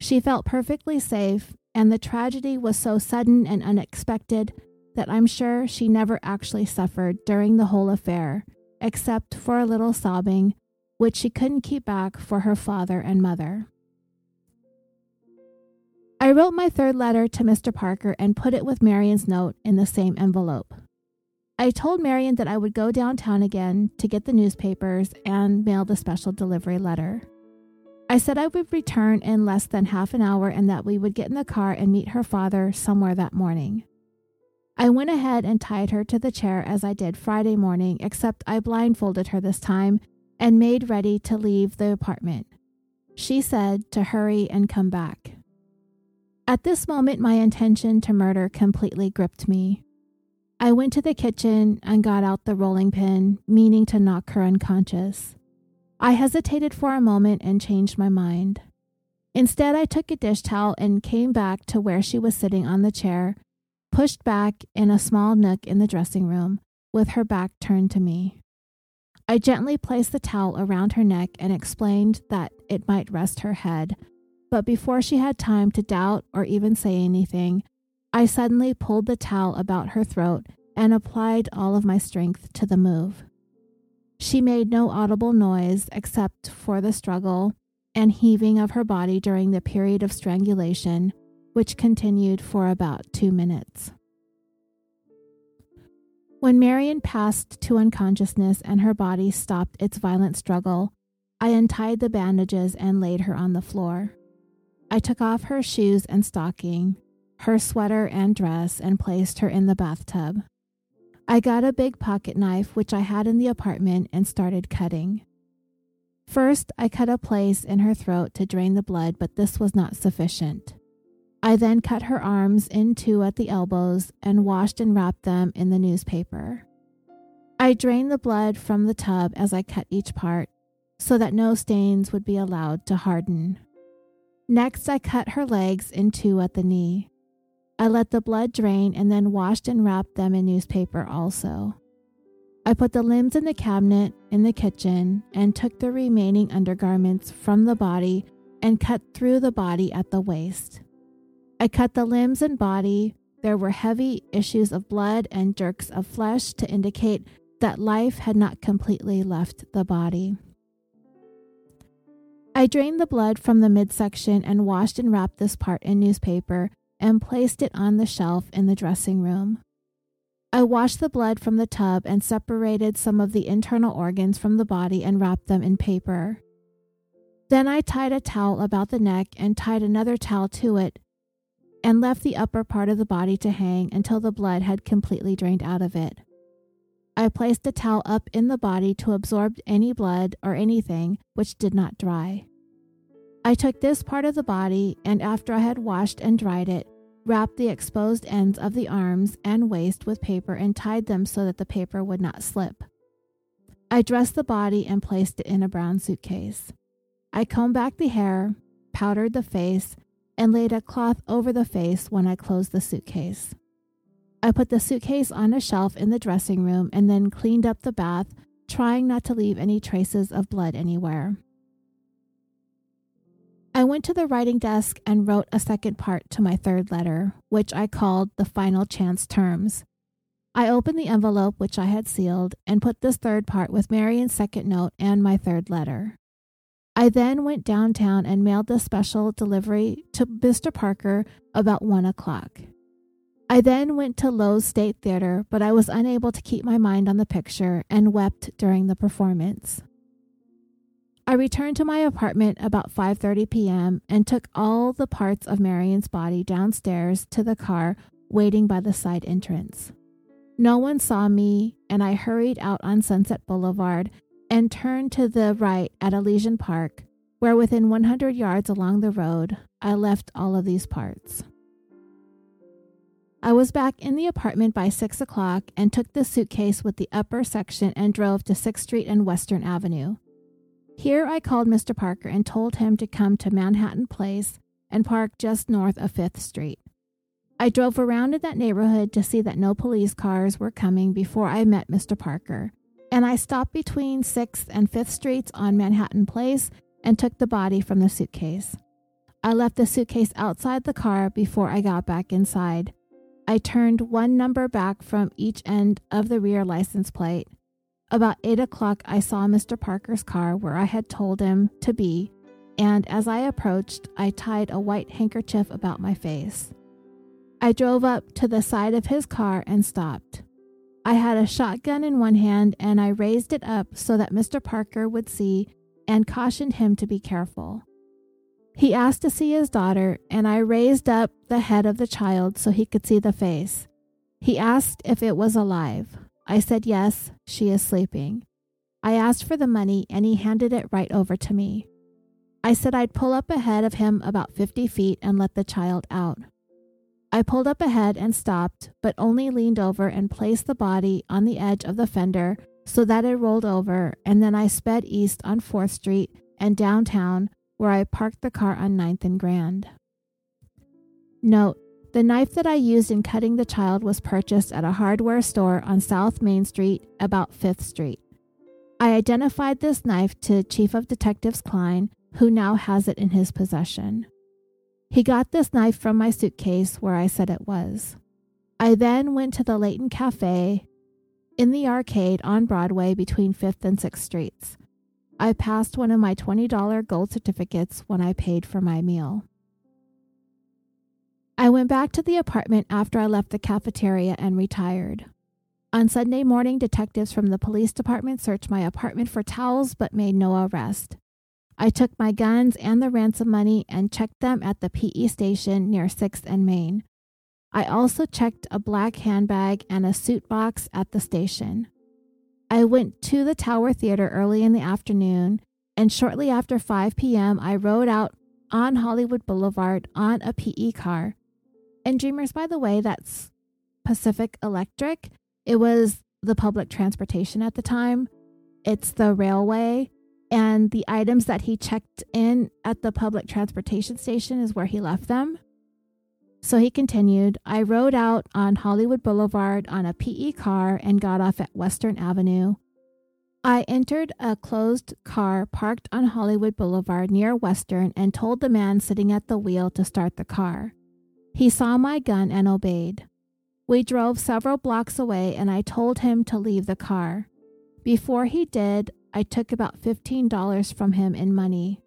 She felt perfectly safe, and the tragedy was so sudden and unexpected that I'm sure she never actually suffered during the whole affair, except for a little sobbing, which she couldn't keep back for her father and mother. I wrote my third letter to Mr. Parker and put it with Marion's note in the same envelope. I told Marion that I would go downtown again to get the newspapers and mail the special delivery letter. I said I would return in less than half an hour and that we would get in the car and meet her father somewhere that morning. I went ahead and tied her to the chair as I did Friday morning, except I blindfolded her this time and made ready to leave the apartment. She said to hurry and come back. At this moment, my intention to murder completely gripped me. I went to the kitchen and got out the rolling pin, meaning to knock her unconscious. I hesitated for a moment and changed my mind. Instead, I took a dish towel and came back to where she was sitting on the chair, pushed back in a small nook in the dressing room, with her back turned to me. I gently placed the towel around her neck and explained that it might rest her head, but before she had time to doubt or even say anything, I suddenly pulled the towel about her throat and applied all of my strength to the move. She made no audible noise except for the struggle and heaving of her body during the period of strangulation, which continued for about two minutes. When Marion passed to unconsciousness and her body stopped its violent struggle, I untied the bandages and laid her on the floor. I took off her shoes and stocking, her sweater and dress, and placed her in the bathtub. I got a big pocket knife, which I had in the apartment, and started cutting. First, I cut a place in her throat to drain the blood, but this was not sufficient. I then cut her arms in two at the elbows and washed and wrapped them in the newspaper. I drained the blood from the tub as I cut each part so that no stains would be allowed to harden. Next, I cut her legs in two at the knee. I let the blood drain and then washed and wrapped them in newspaper also. I put the limbs in the cabinet in the kitchen and took the remaining undergarments from the body and cut through the body at the waist. I cut the limbs and body. There were heavy issues of blood and jerks of flesh to indicate that life had not completely left the body. I drained the blood from the midsection and washed and wrapped this part in newspaper and placed it on the shelf in the dressing room. I washed the blood from the tub and separated some of the internal organs from the body and wrapped them in paper. Then I tied a towel about the neck and tied another towel to it and left the upper part of the body to hang until the blood had completely drained out of it. I placed the towel up in the body to absorb any blood or anything which did not dry. I took this part of the body and, after I had washed and dried it, wrapped the exposed ends of the arms and waist with paper and tied them so that the paper would not slip. I dressed the body and placed it in a brown suitcase. I combed back the hair, powdered the face, and laid a cloth over the face when I closed the suitcase. I put the suitcase on a shelf in the dressing room and then cleaned up the bath, trying not to leave any traces of blood anywhere. I went to the writing desk and wrote a second part to my third letter, which I called the final chance terms. I opened the envelope which I had sealed and put this third part with Marion's second note and my third letter. I then went downtown and mailed the special delivery to Mr. Parker about one o'clock. I then went to Loew's State Theater, but I was unable to keep my mind on the picture and wept during the performance. I returned to my apartment about 5:30 p.m. and took all the parts of Marion's body downstairs to the car waiting by the side entrance. No one saw me, and I hurried out on Sunset Boulevard and turned to the right at Elysian Park, where within 100 yards along the road, I left all of these parts. I was back in the apartment by 6 o'clock and took the suitcase with the upper section and drove to 6th Street and Western Avenue. Here I called Mr. Parker and told him to come to Manhattan Place and park just north of 5th Street. I drove around in that neighborhood to see that no police cars were coming before I met Mr. Parker and I stopped between 6th and 5th Streets on Manhattan Place and took the body from the suitcase. I left the suitcase outside the car before I got back inside. I turned one number back from each end of the rear license plate. About 8 o'clock, I saw Mr. Parker's car where I had told him to be, and as I approached, I tied a white handkerchief about my face. I drove up to the side of his car and stopped. I had a shotgun in one hand and I raised it up so that Mr. Parker would see and cautioned him to be careful. He asked to see his daughter, and I raised up the head of the child so he could see the face. He asked if it was alive. I said yes, she is sleeping. I asked for the money and he handed it right over to me. I said I'd pull up ahead of him about 50 feet and let the child out. I pulled up ahead and stopped, but only leaned over and placed the body on the edge of the fender so that it rolled over, and then I sped east on 4th Street and downtown, where I parked the car on 9th and Grand. Note the knife that I used in cutting the child was purchased at a hardware store on South Main Street, about 5th Street. I identified this knife to Chief of Detectives Cline, who now has it in his possession. He got this knife from my suitcase where I said it was. I then went to the Layton Cafe in the arcade on Broadway between 5th and 6th Streets. I passed one of my $20 gold certificates when I paid for my meal. I went back to the apartment after I left the cafeteria and retired. On Sunday morning, detectives from the police department searched my apartment for towels but made no arrest. I took my guns and the ransom money and checked them at the PE station near 6th and Main. I also checked a black handbag and a suit box at the station. I went to the Tower Theater early in the afternoon, and shortly after 5 p.m., I rode out on Hollywood Boulevard on a PE car. And Dreamers, by the way, that's Pacific Electric. It was the public transportation at the time. It's the railway and the items that he checked in at the public transportation station is where he left them. So he continued, I rode out on Hollywood Boulevard on a PE car and got off at Western Avenue. I entered a closed car parked on Hollywood Boulevard near Western and told the man sitting at the wheel to start the car. He saw my gun and obeyed. We drove several blocks away and I told him to leave the car. Before he did, I took about $15 from him in money.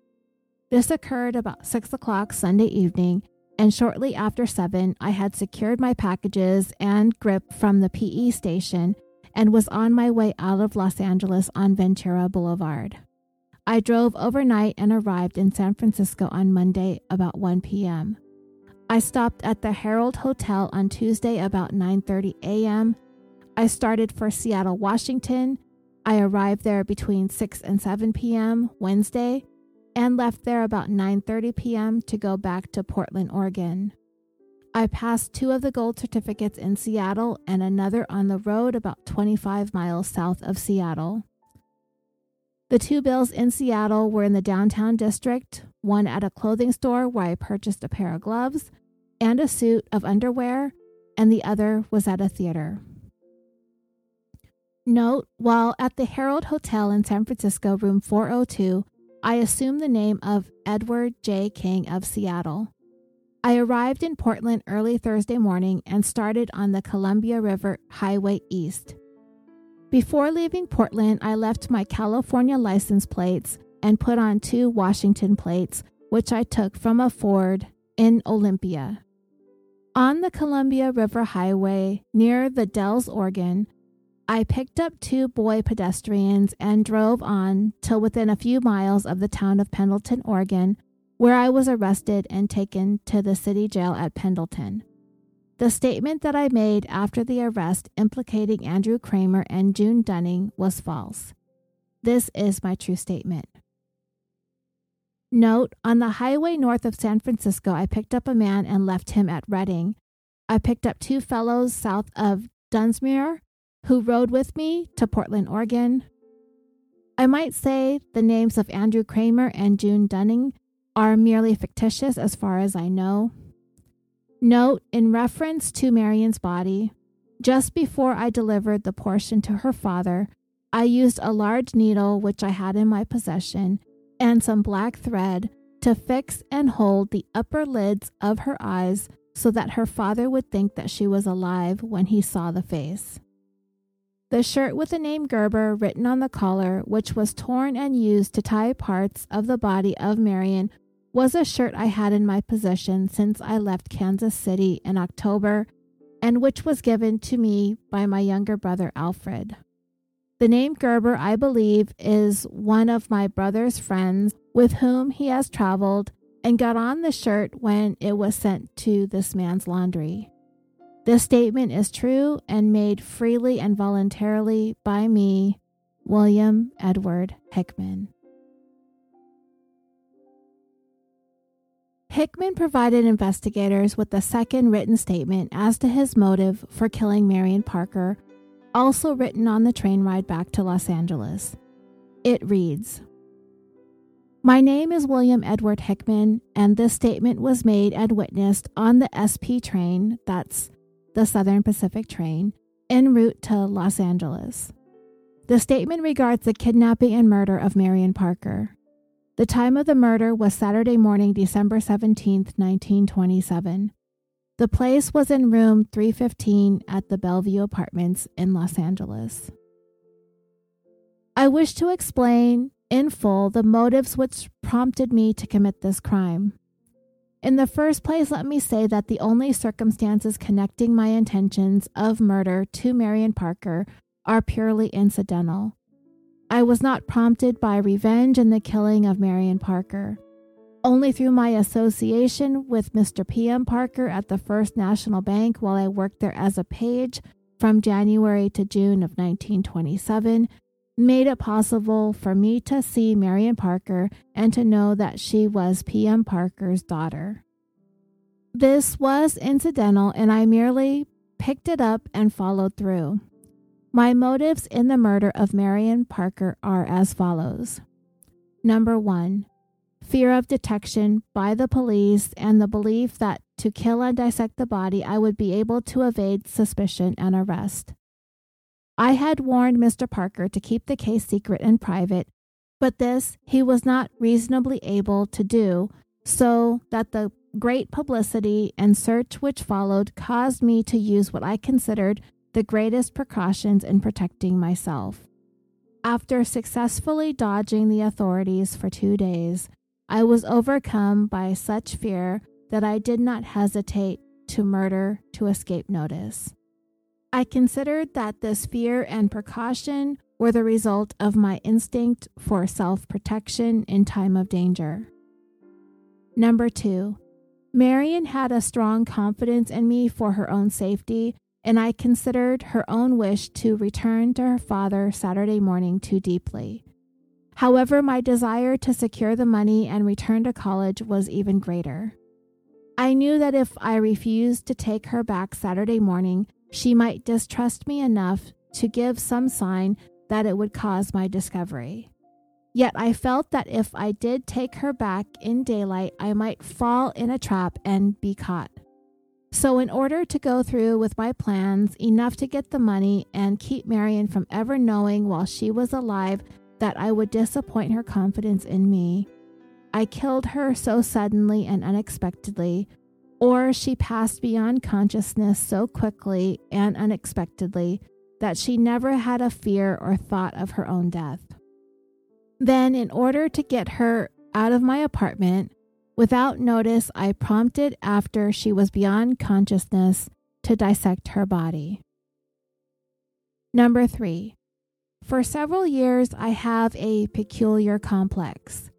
This occurred about 6 o'clock Sunday evening, and shortly after 7, I had secured my packages and grip from the PE station and was on my way out of Los Angeles on Ventura Boulevard. I drove overnight and arrived in San Francisco on Monday about 1 p.m. I stopped at the Herald Hotel on Tuesday about 9:30 a.m. I started for Seattle, Washington, I arrived there between 6 and 7 p.m. Wednesday and left there about 9:30 p.m. to go back to Portland, Oregon. I passed two of the gold certificates in Seattle and another on the road about 25 miles south of Seattle. The two bills in Seattle were in the downtown district, one at a clothing store where I purchased a pair of gloves and a suit of underwear, and the other was at a theater. Note, while at the Herald Hotel in San Francisco, room 402, I assumed the name of Edward J. King of Seattle. I arrived in Portland early Thursday morning and started on the Columbia River Highway East. Before leaving Portland, I left my California license plates and put on two Washington plates, which I took from a Ford in Olympia. On the Columbia River Highway near the Dalles, Oregon, I picked up two boy pedestrians and drove on till within a few miles of the town of Pendleton, Oregon, where I was arrested and taken to the city jail at Pendleton. The statement that I made after the arrest implicating Andrew Kramer and June Dunning was false. This is my true statement. Note on the highway north of San Francisco, I picked up a man and left him at Redding. I picked up two fellows south of Dunsmuir who rode with me to Portland, Oregon. I might say the names of Andrew Kramer and June Dunning are merely fictitious as far as I know. Note in reference to Marion's body, just before I delivered the portion to her father, I used a large needle which I had in my possession and some black thread to fix and hold the upper lids of her eyes so that her father would think that she was alive when he saw the face. The shirt with the name Gerber written on the collar, which was torn and used to tie parts of the body of Marion, was a shirt I had in my possession since I left Kansas City in October and which was given to me by my younger brother Alfred. The name Gerber, I believe, is one of my brother's friends with whom he has traveled and got on the shirt when it was sent to this man's laundry. This statement is true and made freely and voluntarily by me, William Edward Hickman. Hickman provided investigators with a second written statement as to his motive for killing Marion Parker, also written on the train ride back to Los Angeles. It reads My name is William Edward Hickman, and this statement was made and witnessed on the SP train, that's the Southern Pacific train, en route to Los Angeles. The statement regards the kidnapping and murder of Marion Parker. The time of the murder was Saturday morning, December 17, 1927. The place was in room 315 at the Bellevue Apartments in Los Angeles. I wish to explain in full the motives which prompted me to commit this crime. In the first place, let me say that the only circumstances connecting my intentions of murder to Marion Parker are purely incidental. I was not prompted by revenge in the killing of Marion Parker. Only through my association with Mr. P.M. Parker at the First National Bank while I worked there as a page from January to June of 1927 made it possible for me to see Marion Parker and to know that she was P.M. Parker's daughter. This was incidental, and I merely picked it up and followed through. My motives in the murder of Marion Parker are as follows. Number one, fear of detection by the police and the belief that to kill and dissect the body, I would be able to evade suspicion and arrest. I had warned Mr. Parker to keep the case secret and private, but this he was not reasonably able to do, so that the great publicity and search which followed caused me to use what I considered the greatest precautions in protecting myself. After successfully dodging the authorities for two days, I was overcome by such fear that I did not hesitate to murder to escape notice. I considered that this fear and precaution were the result of my instinct for self protection in time of danger. Number two, Marion had a strong confidence in me for her own safety and I considered her own wish to return to her father Saturday morning too deeply. However, my desire to secure the money and return to college was even greater. I knew that if I refused to take her back Saturday morning, she might distrust me enough to give some sign that it would cause my discovery. Yet I felt that if I did take her back in daylight, I might fall in a trap and be caught. So, in order to go through with my plans, enough to get the money and keep Marion from ever knowing while she was alive that I would disappoint her confidence in me, I killed her so suddenly and unexpectedly, or she passed beyond consciousness so quickly and unexpectedly that she never had a fear or thought of her own death. Then, in order to get her out of my apartment, Without notice, I prompted after she was beyond consciousness to dissect her body. Number three, for several years, I have a peculiar complex.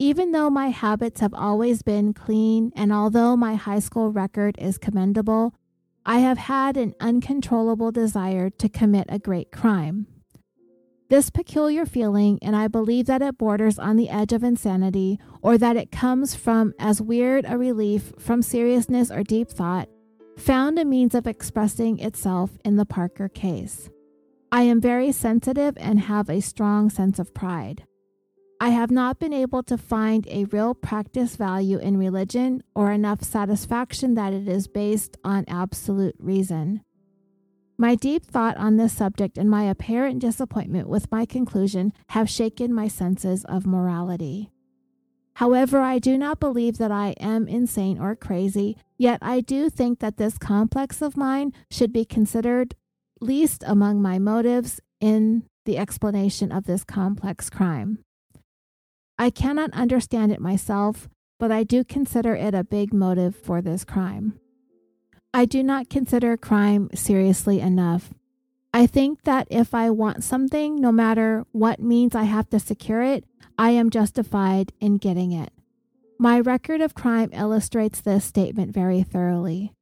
Even though my habits have always been clean, and although my high school record is commendable, I have had an uncontrollable desire to commit a great crime. This peculiar feeling, and I believe that it borders on the edge of insanity, or that it comes from as weird a relief from seriousness or deep thought, found a means of expressing itself in the Parker case. I am very sensitive and have a strong sense of pride. I have not been able to find a real practice value in religion or enough satisfaction that it is based on absolute reason. My deep thought on this subject and my apparent disappointment with my conclusion have shaken my senses of morality. However, I do not believe that I am insane or crazy, yet I do think that this complex of mine should be considered least among my motives in the explanation of this complex crime. I cannot understand it myself, but I do consider it a big motive for this crime. I do not consider crime seriously enough. I think that if I want something, no matter what means I have to secure it, I am justified in getting it. My record of crime illustrates this statement very thoroughly.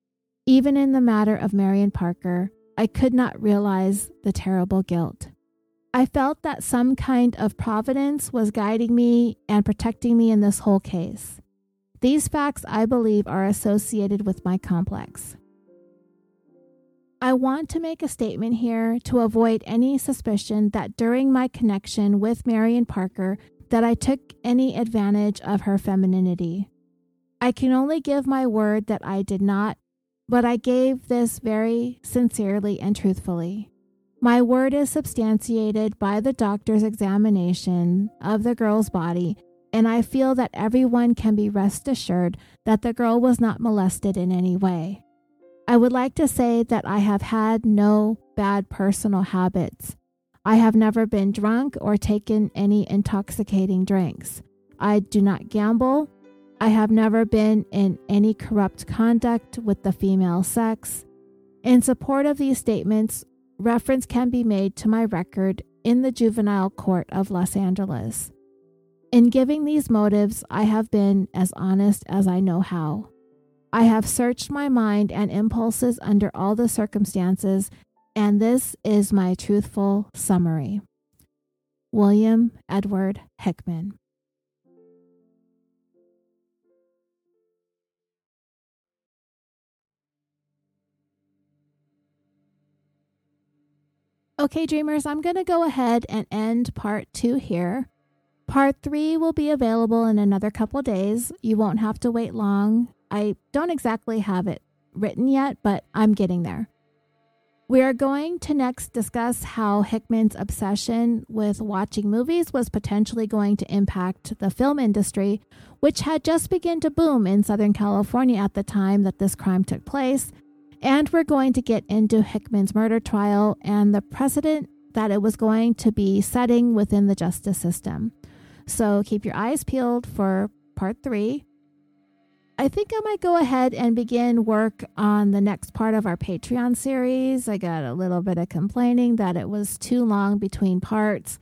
Even in the matter of Marion Parker, I could not realize the terrible guilt. I felt that some kind of providence was guiding me and protecting me in this whole case. These facts, I believe, are associated with my complex. I want to make a statement here to avoid any suspicion that during my connection with Marion Parker that I took any advantage of her femininity. I can only give my word that I did not, but I gave this very sincerely and truthfully. My word is substantiated by the doctor's examination of the girl's body, and I feel that everyone can be rest assured that the girl was not molested in any way. I would like to say that I have had no bad personal habits. I have never been drunk or taken any intoxicating drinks. I do not gamble. I have never been in any corrupt conduct with the female sex. In support of these statements, reference can be made to my record in the juvenile court of Los Angeles. In giving these motives, I have been as honest as I know how. I have searched my mind and impulses under all the circumstances, and this is my truthful summary. William Edward Hickman. Okay, dreamers, I'm going to go ahead and end part two here. Part three will be available in another couple days. You won't have to wait long. I don't exactly have it written yet, but I'm getting there. We are going to next discuss how Hickman's obsession with watching movies was potentially going to impact the film industry, which had just begun to boom in Southern California at the time that this crime took place and we're going to get into Hickman's murder trial and the precedent that it was going to be setting within the justice system. So keep your eyes peeled for part three. I think I might go ahead and begin work on the next part of our Patreon series. I got a little bit of complaining that it was too long between parts.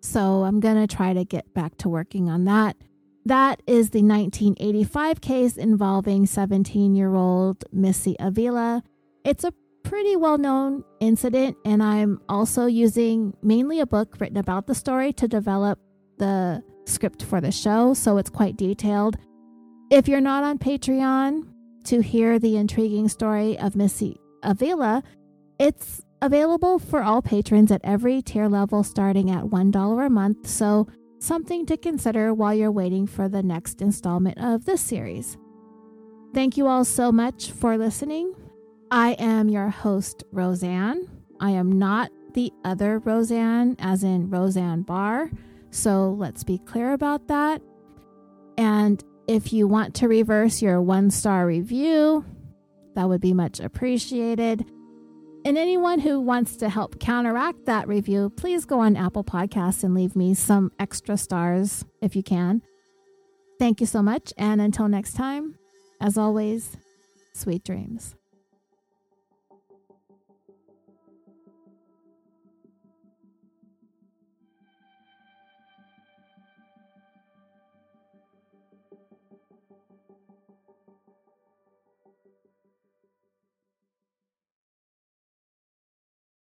So I'm going to try to get back to working on that. That is the 1985 case involving 17 year old Missy Avila. It's a pretty well known incident, and I'm also using mainly a book written about the story to develop the script for the show, so it's quite detailed. If you're not on Patreon to hear the intriguing story of Missy Avila, it's available for all patrons at every tier level starting at $1 a month, so something to consider while you're waiting for the next installment of this series. Thank you all so much for listening. I am your host, Roseanne. I am not the other Roseanne, as in Roseanne Barr. So let's be clear about that. And if you want to reverse your one star review, that would be much appreciated. And anyone who wants to help counteract that review, please go on Apple Podcasts and leave me some extra stars if you can. Thank you so much. And until next time, as always, sweet dreams.